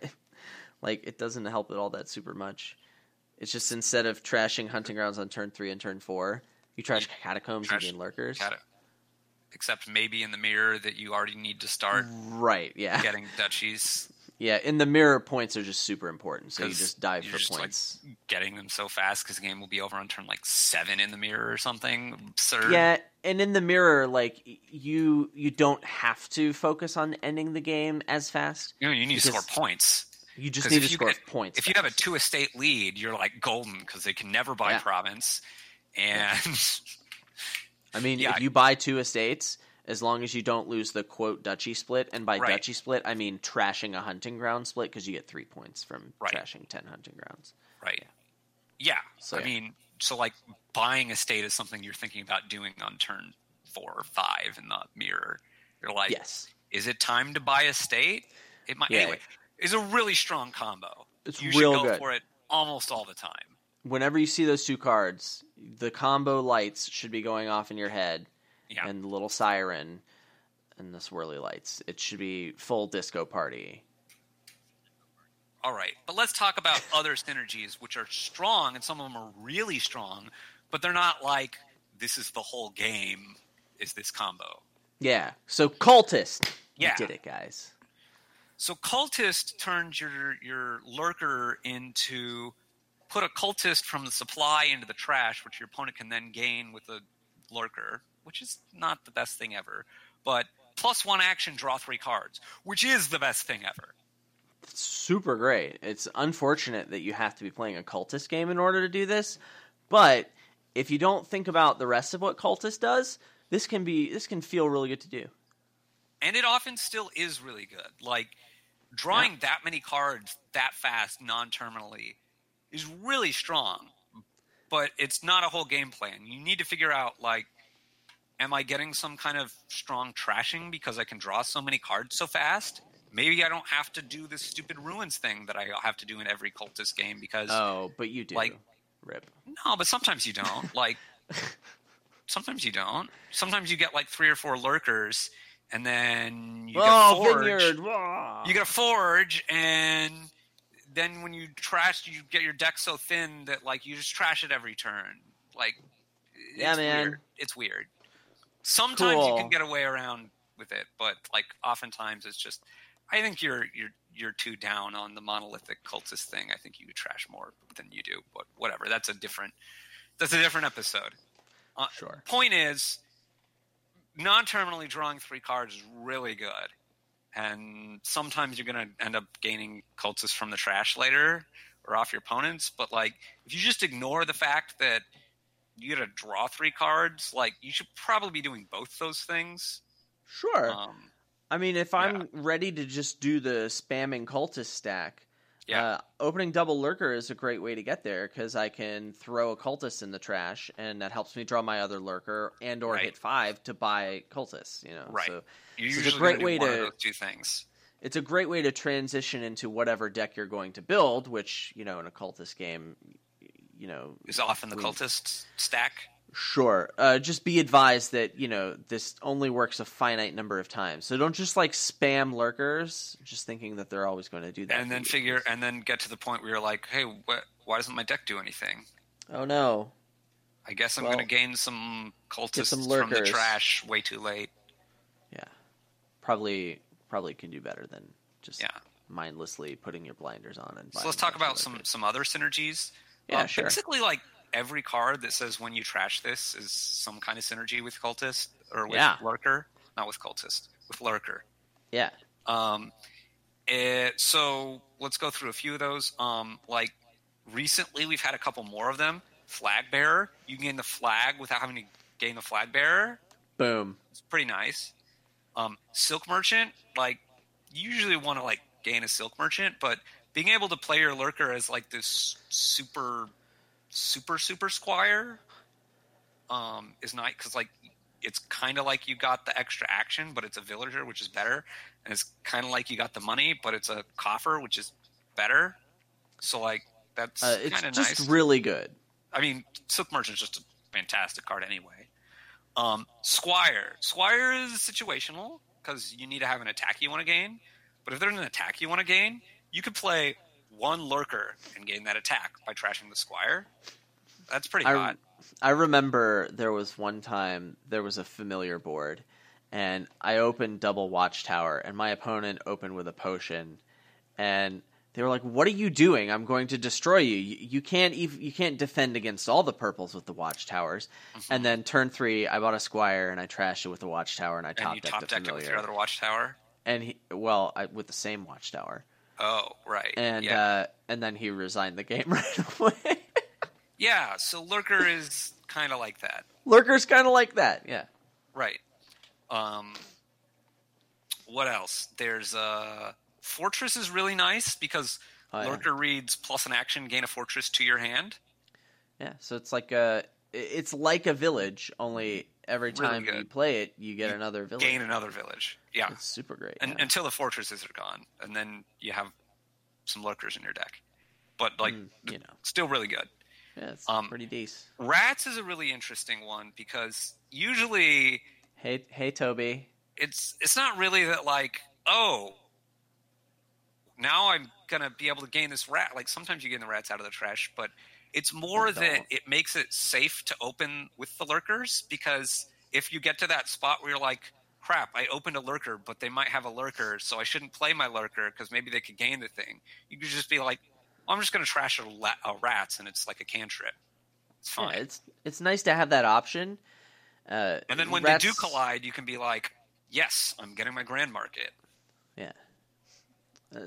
<laughs> like it doesn't help it all that super much. It's just instead of trashing hunting grounds on turn three and turn four, you trash catacombs
trash
and gain lurkers.
Except maybe in the mirror that you already need to start
Right, yeah.
getting duchies,
Yeah, in the mirror points are just super important, so you just dive for
just, like,
points.
getting them so fast because the game will be over on turn like seven in the mirror or something absurd.
Yeah, and in the mirror, like you you don't have to focus on ending the game as fast.
You, know, you need to score points.
You just need to score
get-
points.
if you have a two estate lead, you're like golden because they can never buy
Yeah.
province. And <laughs>
I mean,
Yeah.
if you buy two estates, as long as you don't lose the quote duchy split, and by
Right.
duchy split, I mean trashing a hunting ground split because you get three points from
Right.
trashing ten hunting grounds.
right, yeah.
So,
I
yeah.
mean, so like buying estate is something you're thinking about doing on turn four or five in the mirror. You're like,
yes,
is it time to buy estate? It might
Yeah.
anyway. It's a really strong combo.
It's
you
real
should go
good.
for it almost all the time.
Whenever you see those two cards, the combo lights should be going off in your head,
Yeah.
and the little siren and the swirly lights. It should be full disco party.
All right, but let's talk about <laughs> other synergies, which are strong, and some of them are really strong, but they're not like this is the whole game. Is this combo?
Yeah. So cultist.
Yeah.
We did it, guys.
So cultist turns your your lurker into put a cultist from the supply into the trash, which your opponent can then gain with a lurker, which is not the best thing ever. But plus one action, draw three cards, which is the best thing ever.
Super great. It's unfortunate that you have to be playing a cultist game in order to do this, but if you don't think about the rest of what cultist does, this can be this can feel really good to do.
and it often still is really good. Like drawing that many cards that fast non-terminally is really strong, but it's not a whole game plan. You need to figure out like, am I getting some kind of strong trashing because I can draw so many cards so fast? Maybe I don't have to do this stupid ruins thing that I have to do in every cultist game because
Oh, but you do.
Like-
Rip.
no, but sometimes you don't. <laughs> Like sometimes you don't. Sometimes you get like three or four lurkers, and then you
oh,
get forge.
vineyard.
You get a forge, and then when you trash, you get your deck so thin that like you just trash it every turn. Like, it's
Yeah, man.
Weird. It's weird. Sometimes you can get away around with it, but like oftentimes it's just I think you're you're you're too down on the monolithic cultist thing. I think you trash more than you do, but whatever. That's a different that's a different episode. Uh,
Sure.
Point is, non-terminally drawing three cards is really good, and sometimes you're going to end up gaining cultists from the trash later or off your opponents. But like, if you just ignore the fact that you got to draw three cards, like you should probably be doing both those things.
Sure.
Um,
I mean, if I'm ready to just do the spamming cultist stack,
Yeah.
uh, opening double lurker is a great way to get there because I can throw a cultist in the trash, and that helps me draw my other lurker and or
Right.
hit five to buy cultists. You know,
Right.
So This is a great
way to do
way
one of
to-
those two things.
it's a great way to transition into whatever deck you're going to build. Which you know, in a cultist game, you know,
Is often the cultist stack.
Sure. Uh, just be advised that you know this only works a finite number of times, so don't just like spam lurkers, just thinking that they're always going to do that.
and then figure and then get to the point where you're like hey what, why doesn't my deck do anything
Oh no!
i guess i'm
Well,
going to gain some cultists
some
from the trash way too late
Yeah, probably probably can do better than just
yeah
mindlessly putting your blinders on and.
so let's talk about some some other synergies
Yeah,
Um,
sure.
basically like every card that says when you trash this is some kind of synergy with cultist or with
Yeah.
lurker not with cultist with lurker
Yeah,
Um, it, so let's go through a few of those. Um, like recently, we've had a couple more of them. Flag bearer, you can gain the flag without having to gain the flag bearer.
boom.
It's pretty nice. Um, silk merchant, like you usually want to like gain a silk merchant, but being able to play your lurker as like this super, super, super squire, um, is nice because like it's kind of like you got the extra action, but it's a villager, which is better, and it's kind of like you got the money, but it's a coffer, which is better. So like that's
Uh, it's just
nice.
really good.
I mean, Silk Merchant's just a fantastic card anyway. Um, Squire. Squire is situational because you need to have an attack you want to gain. But if there's an attack you want to gain, you could play one Lurker and gain that attack by trashing the Squire. That's pretty
I,
hot.
I remember there was one time there was a familiar board, and I opened double watchtower, and my opponent opened with a potion, and they were like, "What are you doing? I'm going to destroy you. You, you can't even you can't defend against all the purples with the watchtowers."
Mm-hmm.
And then turn three, I bought a squire and I trashed it with the watchtower, and I top decked
top
the
it with your other Watchtower.
and he, well, I, with the same watchtower,
Oh, right.
and
yeah.
uh, and then he resigned the game <laughs> right away.
yeah, so Lurker is kind of like that.
Lurker's kind of like that, yeah.
Right. Um, what else? There's uh, Fortress is really nice because
Oh, yeah.
Lurker reads plus an action, gain a fortress to your hand.
Yeah, so it's like a it's like a village, only every
Really
time you play it, you get
You
another village.
Gain another village. Yeah.
It's super great.
And,
yeah.
Until the fortresses are gone, and then you have some lurkers in your deck. But like,
Mm, you know.
still really good.
yeah, it's
um,
pretty decent.
Rats is a really interesting one because usually
Hey, hey, Toby.
it's it's not really that like oh now i'm gonna be able to gain this rat like sometimes you gain the rats out of the trash but it's more that it makes it safe to open with the lurkers because if you get to that spot where you're like crap i opened a lurker but they might have a lurker so i shouldn't play my lurker because maybe they could gain the thing you could just be like i'm just gonna trash a, la- a rats and it's like a cantrip it's
Yeah,
fine
it's it's nice to have that option. Uh,
and then when
rats,
they do collide you can be like yes i'm getting my grand market
yeah.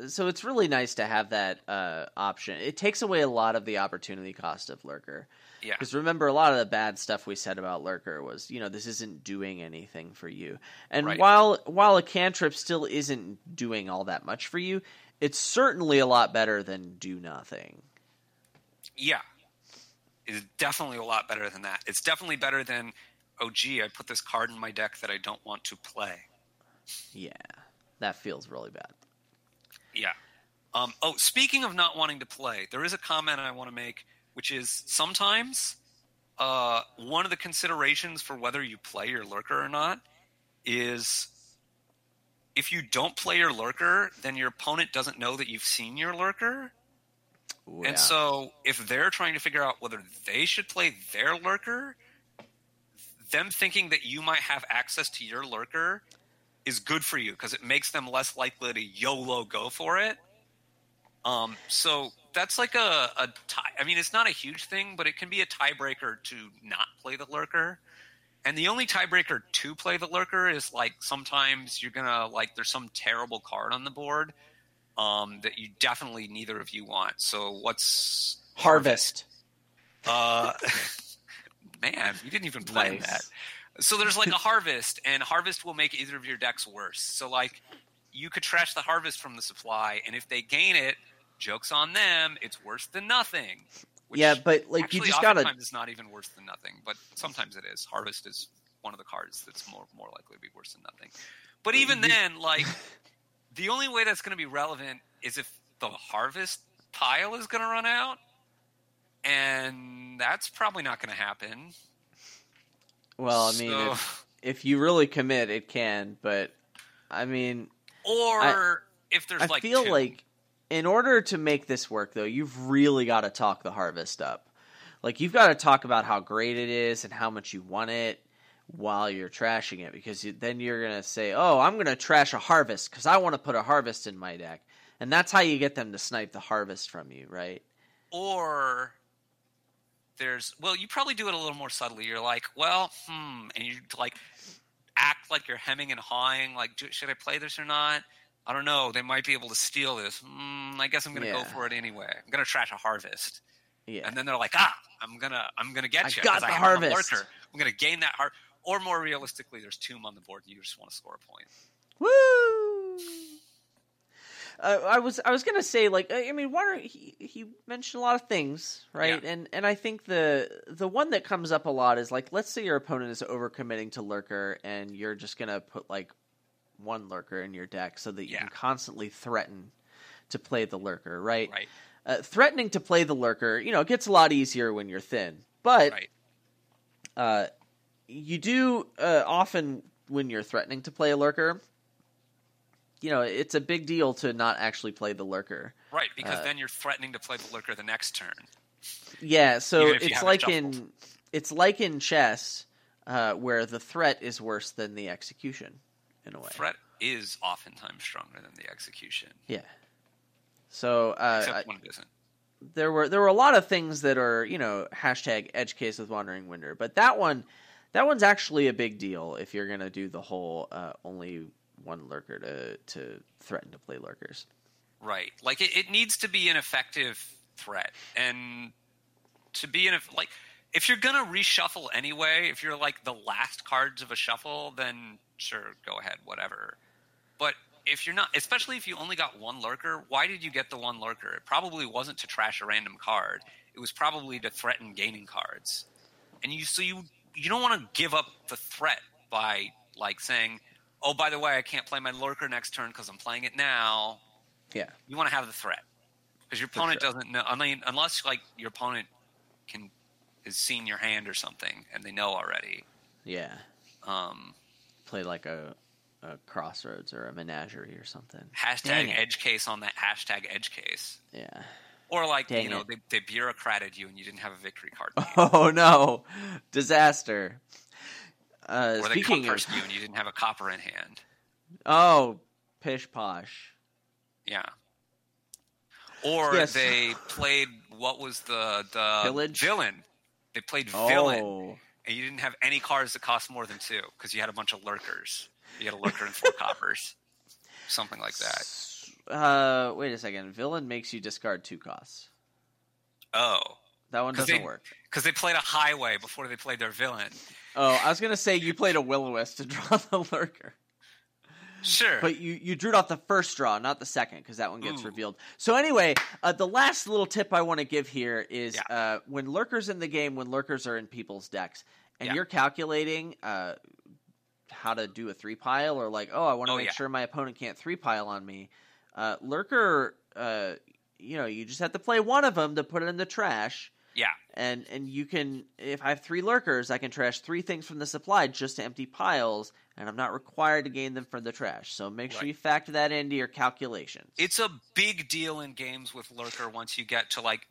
So it's really nice to have that uh, option. It takes away a lot of the opportunity cost of Lurker.
yeah
Because remember, a lot of the bad stuff we said about Lurker was, you know, this isn't doing anything for you. And
Right.
while while a cantrip still isn't doing all that much for you, it's certainly a lot better than do nothing.
Yeah. It's definitely a lot better than that. It's definitely better than, oh, gee, I put this card in my deck that I don't want to play.
Yeah, that feels really bad.
Yeah. Um, oh, speaking of not wanting to play, there is a comment I want to make, which is sometimes uh, one of the considerations for whether you play your lurker or not is if you don't play your lurker, then your opponent doesn't know that you've seen your lurker.
Ooh, yeah.
And so, if they're trying to figure out whether they should play their lurker, them thinking that you might have access to your lurker is good for you because it makes them less likely to YOLO go for it. Um, so that's like a, a tie. I mean, it's not a huge thing, but it can be a tiebreaker to not play the lurker. And the only tiebreaker to play the lurker is like sometimes you're gonna like there's some terrible card on the board um, that you definitely neither of you want. So what's
Harvest.
uh, <laughs> man, you didn't even play
Nice.
that. So there's like <laughs> a harvest, and harvest will make either of your decks worse. So like, you could trash the harvest from the supply, and if they gain it, jokes on them. It's worse than nothing. which
yeah, but like you just gotta.
oftentimes it's not even worse than nothing, but sometimes it is. Harvest is one of the cards that's more more likely to be worse than nothing. But even then, like <laughs> the only way that's going to be relevant is if the harvest pile is going to run out, and that's probably not going to happen.
Well, I mean,
So-
if, if you really commit, it can. But I mean,
or if there's like
I
like
feel
two.
like in order to make this work, though, you've really got to talk the harvest up. Like you've got to talk about how great it is and how much you want it while you're trashing it, because you, then you're gonna say, "Oh, I'm gonna trash a harvest because I want to put a harvest in my deck," and that's how you get them to snipe the harvest from you, right?
or there's well you probably do it a little more subtly you're like well hmm and you like act like you're hemming and hawing like should i play this or not i don't know they might be able to steal this mm, i guess i'm gonna go for it anyway i'm gonna trash a harvest
Yeah.
and then they're like ah i'm gonna i'm gonna get
I
you
got the
I
harvest.
lurker. i'm gonna gain that heart or more realistically there's tomb on the board and you just want to score a point
Woo! Uh, I was I was gonna say like I I mean Warner he he mentioned a lot of things right
Yeah.
and and I think the the one that comes up a lot is like let's say your opponent is overcommitting to lurker and you're just gonna put like one lurker in your deck so that you
Yeah.
can constantly threaten to play the lurker right
right
uh, threatening to play the lurker you know it gets a lot easier when you're thin but
right
uh, you do uh, often when you're threatening to play a lurker. You know, it's a big deal to not actually play the lurker.
right because
Uh,
then you're threatening to play the lurker the next turn
Yeah, so
Even if you
it's
have it
like in it's like in chess, uh, where the threat is worse than the execution, in a way.
threat is oftentimes stronger than the execution
Yeah. So uh,
except when it isn't
there were there were a lot of things that are you know hashtag edge case with wandering winder, but that one that one's actually a big deal if you're gonna do the whole uh, only one lurker to to threaten to play lurkers.
Right. Like it, it needs to be an effective threat. And to be an like if you're gonna reshuffle anyway, if you're like the last cards of a shuffle, then sure, go ahead, whatever. But if you're not especially if you only got one lurker, why did you get the one lurker? It probably wasn't to trash a random card. It was probably to threaten gaining cards. And you so you you don't want to give up the threat by like saying, "Oh, by the way, I can't play my lurker next turn because I'm playing it now."
Yeah,
you want to have the threat because your opponent
sure.
doesn't know. I mean, unless like your opponent can has seen your hand or something and they know already.
yeah.
Um,
Play like a, a crossroads or a menagerie or something.
hashtag edge case on that hashtag edge case,
Yeah.
or like
Dang
you know
it.
they, they bureaucrated you and you didn't have a victory card, <laughs>
Oh no, disaster. Uh,
or they
speaking of,
you and you didn't have a copper in hand.
oh, pish posh.
Yeah. Or
Yes.
they played what was the the
Village?
villain. They played villain.
Oh,
and you didn't have any cards that cost more than two because you had a bunch of lurkers. You had a lurker and four <laughs> coppers, something like that.
Uh, wait a second. Villain makes you discard two costs.
Oh,
That one doesn't
they-
work.
because they played a highway before they played their villain.
Oh, I was gonna say you played a will o wisp to <laughs> draw the lurker,
Sure,
but you you drew off the first draw, not the second, because that one gets
Ooh.
revealed. So anyway, uh, the last little tip I want to give here is
Yeah.
uh, when lurkers in the game, when lurkers are in people's decks, and
Yeah.
you're calculating uh, how to do a three pile, or like, oh, I want to
Oh,
make
yeah.
sure my opponent can't three pile on me. Uh, lurker, uh, you know, you just have to play one of them to put it in the trash.
Yeah,
and and you can if I have three lurkers, I can trash three things from the supply just to empty piles, and I'm not required to gain them from the trash. So make sure
Right.
you factor that into your calculations.
it's a big deal in games with lurker once you get to like,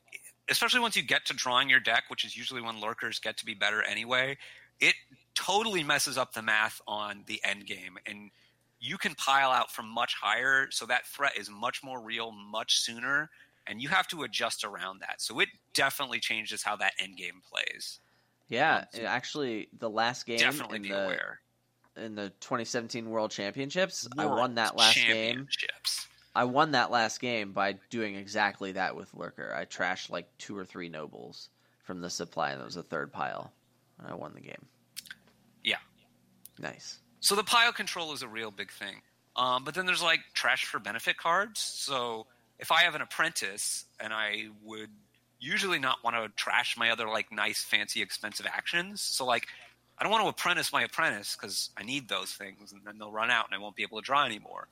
especially once you get to drawing your deck, which is usually when lurkers get to be better anyway. It totally messes up the math on the end game, and you can pile out from much higher, so that threat is much more real, much sooner, and you have to adjust around that. So it definitely changes how that end game plays.
Yeah,
Um, so-
actually, the last game
definitely
in
be
the
aware.
in the 2017 World Championships, I won that last game. I won that last game by doing exactly that with Lurker. I trashed like two or three nobles from the supply, and that was a third pile, and I won the game.
Yeah.
Nice.
So the pile control is a real big thing. Um, but then there's like trash for benefit cards. So if I have an apprentice and I would usually not want to trash my other like nice, fancy, expensive actions. So like I don't want to apprentice my apprentice because I need those things and then they'll run out and I won't be able to draw anymore.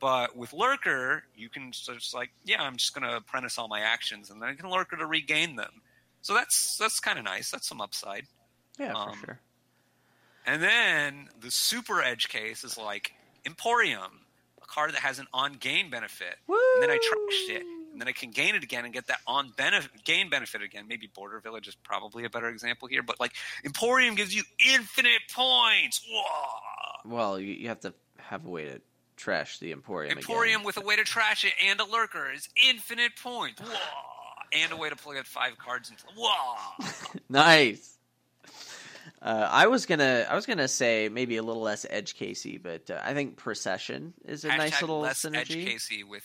But with Lurker, you can just like, yeah, I'm just going to apprentice all my actions and then I can Lurker to regain them. So that's that's kind of nice. That's some upside.
Yeah, for
Um,
sure.
And then the super edge case is like Emporium, a card that has an on gain benefit. And then I trashed it. And then I can gain it again and get that on benefit gain benefit again. Maybe Border Village is probably a better example here, but like Emporium gives you infinite points. Whoa!
Well, you, you have to have a way to trash the Emporium.
Emporium
again.
with a way to trash it and a lurker is infinite points. Whoa! And a way to play at five cards and whoa! <laughs>
nice. Uh, I was gonna, I was gonna say maybe a little less edge casey, but uh, I think procession is a
Hashtag
nice little
less Edge
synergy.
Casey with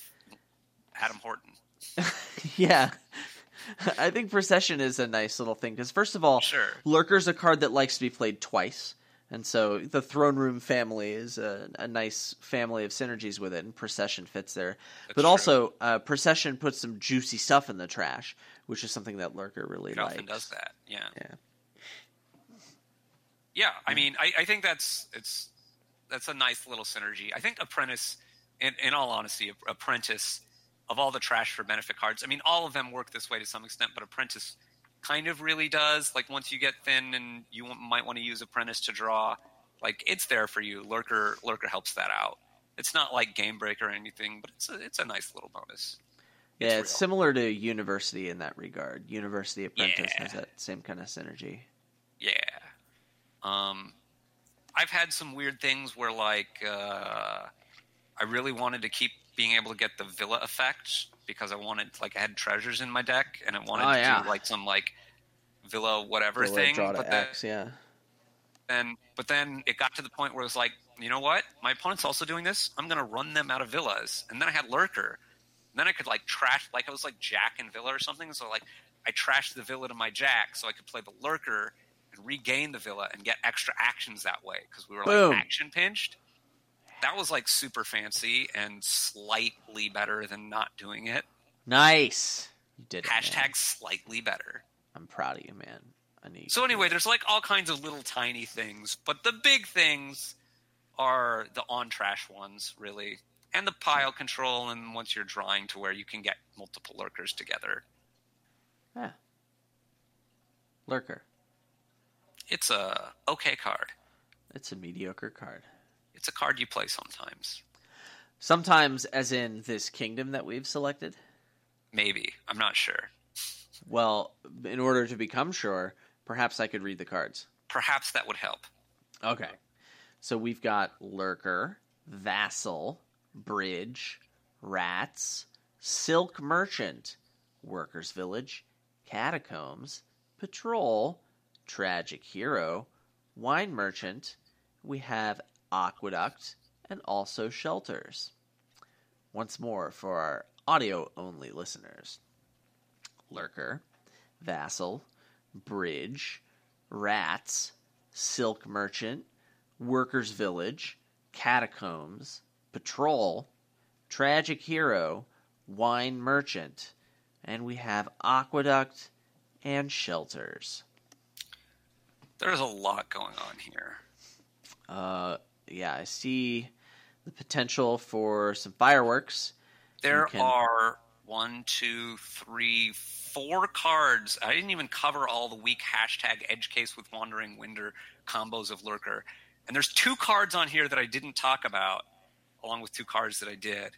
Adam Horton. <laughs>
yeah, <laughs> I think procession is a nice little thing because first of all,
Sure.
Lurker's a card that likes to be played twice, and so the Throne Room family is a, a nice family of synergies with it, and procession fits there.
That's
but
true.
also, uh, procession puts some juicy stuff in the trash, which is something that Lurker really
It
likes.
often does that. Yeah.
Yeah.
Yeah, I mean, I, I think that's it's that's a nice little synergy. I think Apprentice, in, in all honesty, Apprentice of all the trash for benefit cards, I mean, all of them work this way to some extent, but Apprentice kind of really does. Like once you get thin and you might want to use Apprentice to draw, like it's there for you. Lurker Lurker helps that out. It's not like Game Breaker or anything, but it's a, it's a nice little bonus.
Yeah,
It's
it's similar to University in that regard. University Apprentice
Yeah.
has that same kind of synergy.
Yeah. Um, I've had some weird things where, like, uh, I really wanted to keep being able to get the villa effect because I wanted, like, I had treasures in my deck and I wanted
Oh,
to
yeah.
do like some like villa whatever
Villa
thing.
draw to
But then,
X, yeah.
then, but then it got to the point where it was like, you know what? My opponent's also doing this. I'm gonna run them out of villas, and then I had lurker. And then I could like trash, like I was like Jack and Villa or something. So like I trashed the villa to my Jack, so I could play the lurker and regain the villa and get extra actions that way because we were
Boom.
like action pinched. That was like super fancy and slightly better than not doing it.
Nice. You did it. man.
Hashtag slightly better.
I'm proud of you, man. I need.
So anyway, there's like all kinds of little tiny things, but the big things are the on trash ones, really, and the pile control. And once you're drawing to where you can get multiple lurkers together,
Yeah. Lurker.
It's a okay card.
It's a mediocre card.
It's a card you play sometimes.
Sometimes, as in this kingdom that we've selected.
Maybe I'm not sure.
Well, in order to become sure, perhaps I could read the cards.
Perhaps that would help.
Okay. So we've got Lurker, Vassal, Bridge, Rats, Silk Merchant, Workers Village, Catacombs, Patrol, Tragic Hero, Wine Merchant. We have Aqueduct, and also Shelters. Once more for our audio only listeners Lurker, Vassal, Bridge, Rats, Silk Merchant, Workers Village, Catacombs, Patrol, Tragic Hero, Wine Merchant, and we have Aqueduct and Shelters.
There's a lot going on here.
Uh, yeah, I see the potential for some fireworks.
There
can-
are one, two, three, four cards. I didn't even cover all the weak hashtag edge case with wandering winder combos of lurker. And there's two cards on here that I didn't talk about, along with two cards that I did.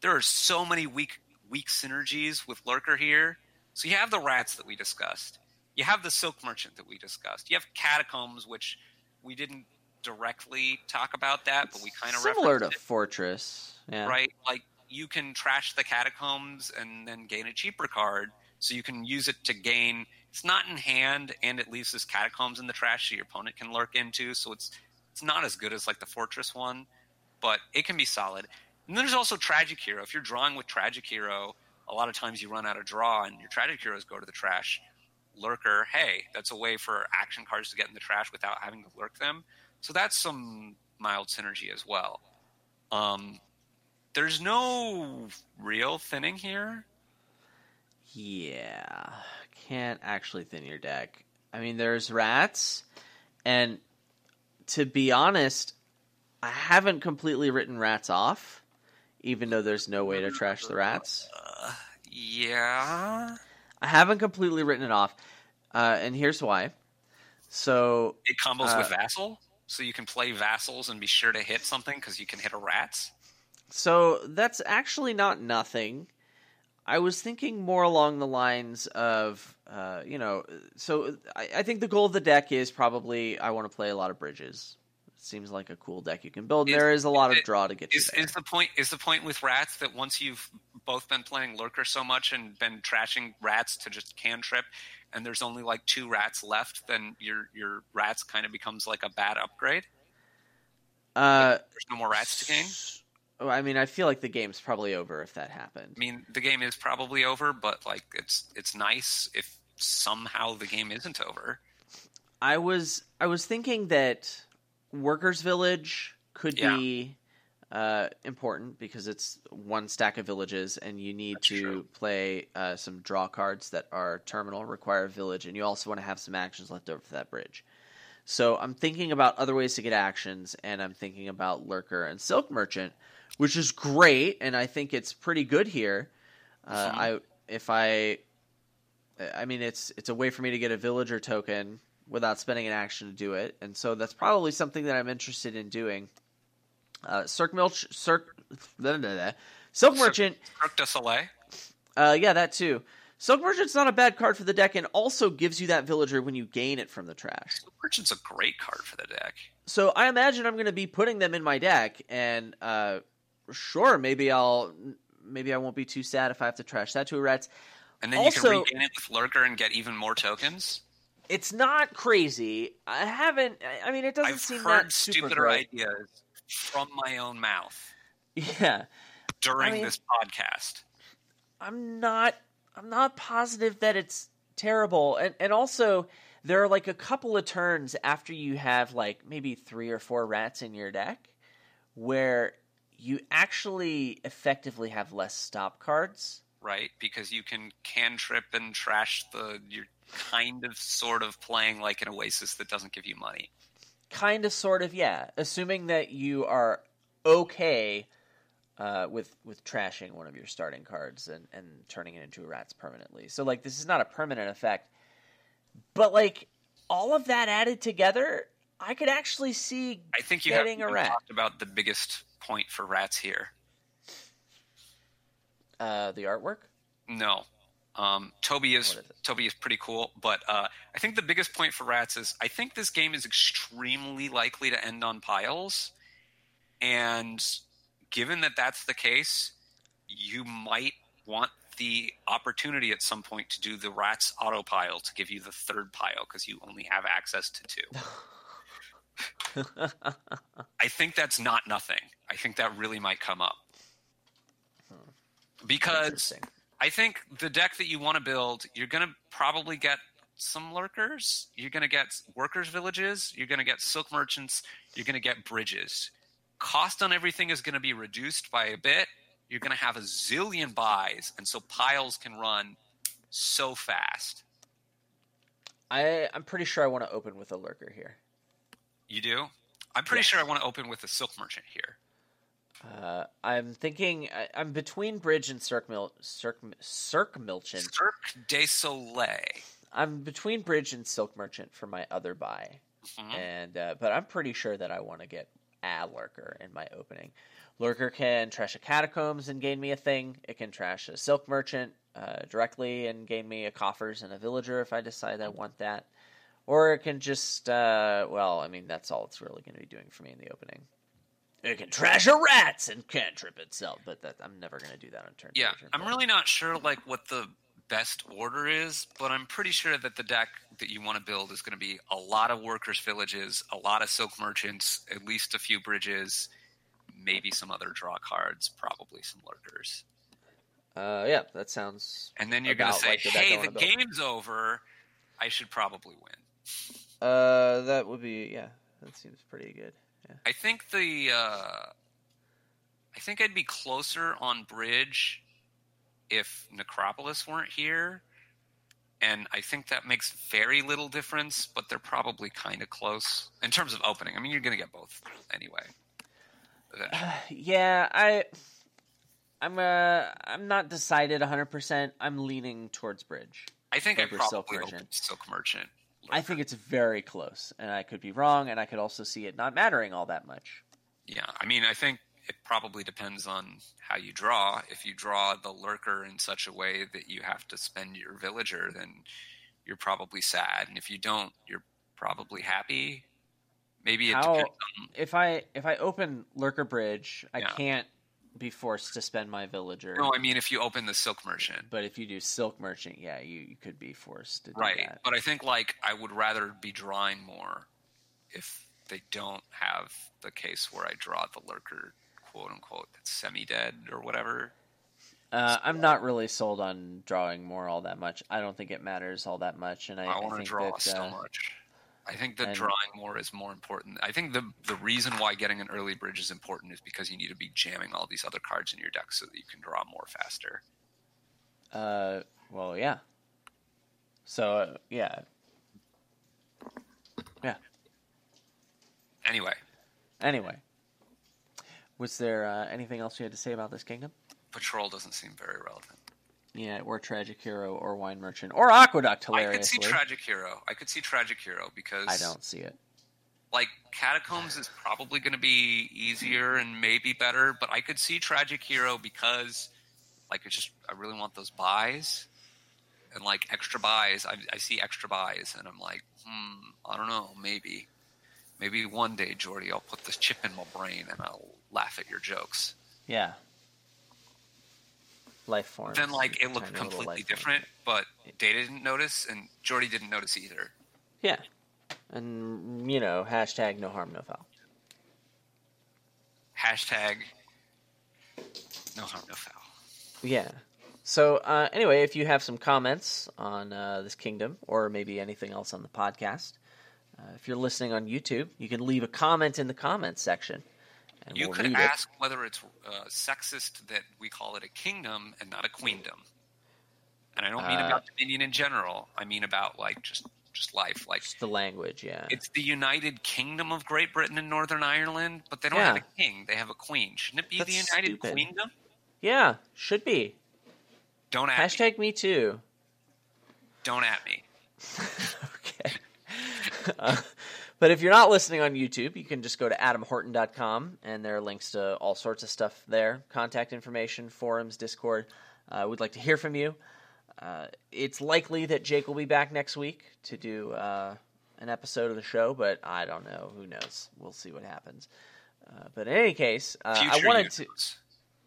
There are so many weak weak synergies with lurker here. So you have the rats that we discussed. You have the silk merchant that we discussed. You have catacombs, which we didn't directly talk about that, but we kind of
similar to
it,
Fortress, yeah.
right? Like you can trash the catacombs and then gain a cheaper card, so you can use it to gain. It's not in hand, and it leaves this catacombs in the trash, so your opponent can lurk into. So it's it's not as good as like the Fortress one, but it can be solid. And then there's also Tragic Hero. If you're drawing with Tragic Hero, a lot of times you run out of draw, and your Tragic Heroes go to the trash lurker, hey, that's a way for action cards to get in the trash without having to lurk them. So that's some mild synergy as well. Um, there's no real thinning here.
Yeah, can't actually thin your deck. I mean, there's rats, and to be honest, I haven't completely written rats off, even though there's no way to trash the rats.
Uh, yeah.
I haven't completely written it off, uh, and here's why. So
it combos
uh,
with Vassal, so you can play Vassals and be sure to hit something because you can hit a rats.
So that's actually not nothing. I was thinking more along the lines of, uh, you know, so I, I, think the goal of the deck is probably I want to play a lot of bridges. Seems like a cool deck you can build. Is, there is a lot of draw to get
is,
to.
Is the point is the point with rats that once you've both been playing lurker so much and been trashing rats to just cantrip, and there's only like two rats left, then your your rats kind of becomes like a bad upgrade.
Uh,
there's no more rats to gain.
Oh, I mean, I feel like the game's probably over if that happened.
I mean, the game is probably over, but like it's it's nice if somehow the game isn't over.
I was I was thinking that Workers Village could yeah. be uh, important because it's one stack of villages, and you need That's to true. play uh, some draw cards that are terminal, require a village, and you also want to have some actions left over for that bridge. So I'm thinking about other ways to get actions, and I'm thinking about Lurker and Silk Merchant which is great, and I think it's pretty good here. Uh. I if I, I mean, it's it's a way for me to get a villager token without spending an action to do it, and so that's probably something that I'm interested in doing. Uh, Cirque Milch, Cirque, blah, <laughs> blah, blah. Silk Merchant,
Cirque du Soleil.
Uh, yeah, that too. Silk Merchant's not a bad card for the deck, and also gives you that villager when you gain it from the trash.
Silk Merchant's a great card for the deck.
So I imagine I'm going to be putting them in my deck, and uh, sure, maybe I'll maybe I won't be too sad if I have to trash that to a Rats.
And then also, you can regain it with Lurker and get even more tokens.
It's not crazy. I haven't. I mean, it doesn't
I've
seem
heard
that
stupider
great.
ideas from my own mouth.
Yeah.
During
I mean,
this podcast,
I'm not. I'm not positive that it's terrible, and and also there are like a couple of turns after you have like maybe three or four rats in your deck where you actually effectively have less stop cards.
Right, because you can cantrip and trash the. You're kind of sort of playing like an Oasis that doesn't give you money.
Kind of, sort of, yeah. Assuming that you are okay uh, with with trashing one of your starting cards and, and turning it into a rats permanently. So like this is not a permanent effect, but like all of that added together, I could actually see.
I think you
getting
have
a rat.
talked about the biggest point for rats here?
Uh, the artwork?
No. Um, Toby is, is Toby is pretty cool, but uh, I think the biggest point for rats is I think this game is extremely likely to end on piles, and given that that's the case, you might want the opportunity at some point to do the rats auto pile to give you the third pile because you only have access to two. <laughs> I think that's not nothing. I think that really might come up. Because I think the deck that you want to build, you're going to probably get some lurkers. You're going to get workers' villages. You're going to get silk merchants. You're going to get bridges. Cost on everything is going to be reduced by a bit. You're going to have a zillion buys, and so piles can run so fast.
I, I'm pretty sure I want to open with a lurker here.
You do? I'm pretty yes. sure I want to open with a silk merchant here.
Uh, I'm thinking I, am between Bridge and Cirque Mil Cirque Cirque Milchant.
Cirque de Soleil.
I'm between Bridge and Silk Merchant for my other buy, mm-hmm. and uh, but I'm pretty sure that I want to get a Lurker in my opening. Lurker can trash a Catacombs and gain me a thing. It can trash a Silk Merchant uh, directly and gain me a Coffers and a Villager if I decide I want that or it can just uh, well, I mean that's all it's really going to be doing for me in the opening. It can trash a rats and cantrip itself, but that I'm never going to do that on turn.
Yeah,
turn
I'm really not sure like what the best order is, but I'm pretty sure that the deck that you want to build is going to be a lot of workers' villages, a lot of silk merchants, at least a few bridges, maybe some other draw cards, probably some lurkers.
Uh, yeah, that sounds.
And then you're going to say,
like the
"Hey, the
build."
game's over. I should probably win."
Uh, that would be yeah. That seems pretty good. Yeah.
I think the uh, I think I'd be closer on bridge if Necropolis weren't here, and I think that makes very little difference. But they're probably kind of close in terms of opening. I mean, you're going to get both anyway. eventually. <sighs>
Yeah, I. I'm uh I'm not decided 100%. I'm leaning towards bridge.
I think I
Over Silk Merchant.
Silk Merchant.
I think it's very close, and I could be wrong, and I could also see it not mattering all that much.
Yeah, I mean, I think it probably depends on how you draw. If you draw the lurker in such a way that you have to spend your villager, then you're probably sad. And if you don't, you're probably happy. Maybe it
How-
depends on.
If I if I open Lurker Bridge, I
Yeah.
can't be forced to spend my villager.
No, I mean if you open the Silk Merchant,
But if you do Silk Merchant, yeah, you, you could be forced to do
right?
that.
But I think like I would rather be drawing more if they don't have the case where I draw the lurker, quote unquote, that's semi-dead or whatever.
Uh, I'm not really sold on drawing more all that much. I don't think it matters all that much, and I,
I, want to draw
that,
so
uh,
much. I think that
and-
drawing more is more important. I think the the reason why getting an early bridge is important is because you need to be jamming all these other cards in your deck so that you can draw more faster.
Uh, well, yeah. So uh, yeah, yeah.
Anyway,
Anyway, was there uh, anything else you had to say about this kingdom?
Patrol doesn't seem very relevant.
Yeah, or Tragic Hero, or Wine Merchant, or Aqueduct.
Hilariously, I could see Tragic Hero. I could see Tragic Hero because
I don't see it.
like Catacombs is probably going to be easier and maybe better, but I could see Tragic Hero because like it's just I really want those buys and like extra buys. I, I see extra buys and I'm like, hmm, I don't know, maybe, maybe one day, Geordi, I'll put this chip in my brain and I'll laugh at your jokes.
Yeah. Life forms.
Then like it looked completely different, but Data didn't notice and Geordi didn't notice either.
Yeah, and you know, hashtag no harm, no foul.
Hashtag no harm, no foul.
Yeah. So uh, anyway, if you have some comments on uh, this kingdom or maybe anything else on the podcast, uh, if you're listening on YouTube, you can leave a comment in the comments section, and
You
we'll
could ask whether it's uh, sexist that we call it a kingdom and not a queendom. And I don't mean
Uh,
about Dominion in general. I mean about like just just life. Like.
Just the language, yeah.
it's the United Kingdom of Great Britain and Northern Ireland, but they don't
Yeah.
have a king. They have a queen. Shouldn't it be the United
stupid.
Queendom?
yeah, should be.
Don't at me.
Hashtag me too.
Don't at me. <laughs>
okay. <laughs> Uh, but if you're not listening on YouTube, you can just go to adamhorton.com, and there are links to all sorts of stuff there contact information, forums, Discord. Uh, we'd like to hear from you. Uh, it's likely that Jake will be back next week to do uh, an episode of the show, but I don't know. Who knows? We'll see what happens. Uh, but in any case, uh, I wanted to.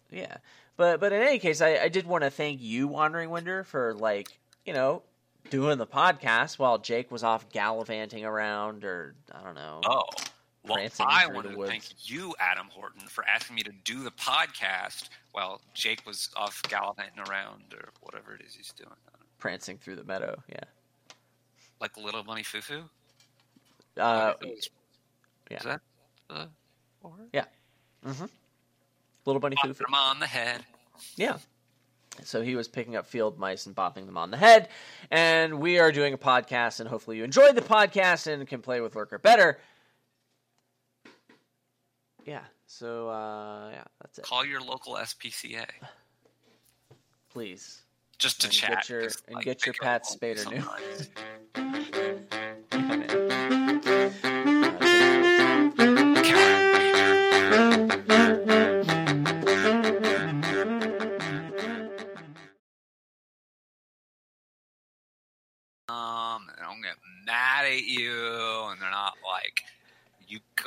Yeah, but but in any case, I, I did want to thank you, Wandering Winder, for like you know doing the podcast while Jake was off gallivanting around, or I don't know.
Oh. Well, I wanted to thank you, Adam Horton, for asking me to do the podcast while Jake was off gallivanting around or whatever it is he's doing. I don't know.
prancing through the meadow. Yeah.
Like Little Bunny Fufu?
Uh,
Is that?
yeah.
that the
Little bunny foo.
them on the head.
Yeah. So he was picking up field mice and bopping them on the head, and we are doing a podcast, and hopefully you enjoyed the podcast and can play with Lurker better. Yeah. So uh, yeah, that's it.
Call your local SPCA
Please.
just to
And
chat.
get your- and
like,
get your Pat Spader <laughs> new. <laughs>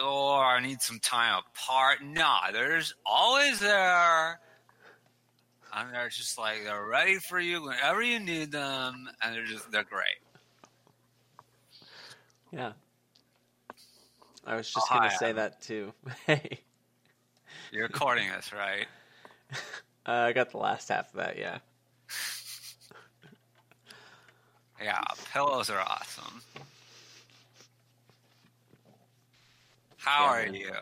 "You go, I need some time apart." Nah, they're just always there, and they're just like they're ready for you whenever you need them, and they're just they're great.
Yeah. I was just
Oh,
gonna
hi,
say that too. <laughs> hey,
You're recording us, right? <laughs>
uh, I got the last half of that. Yeah.
Yeah, pillows are awesome. How are you?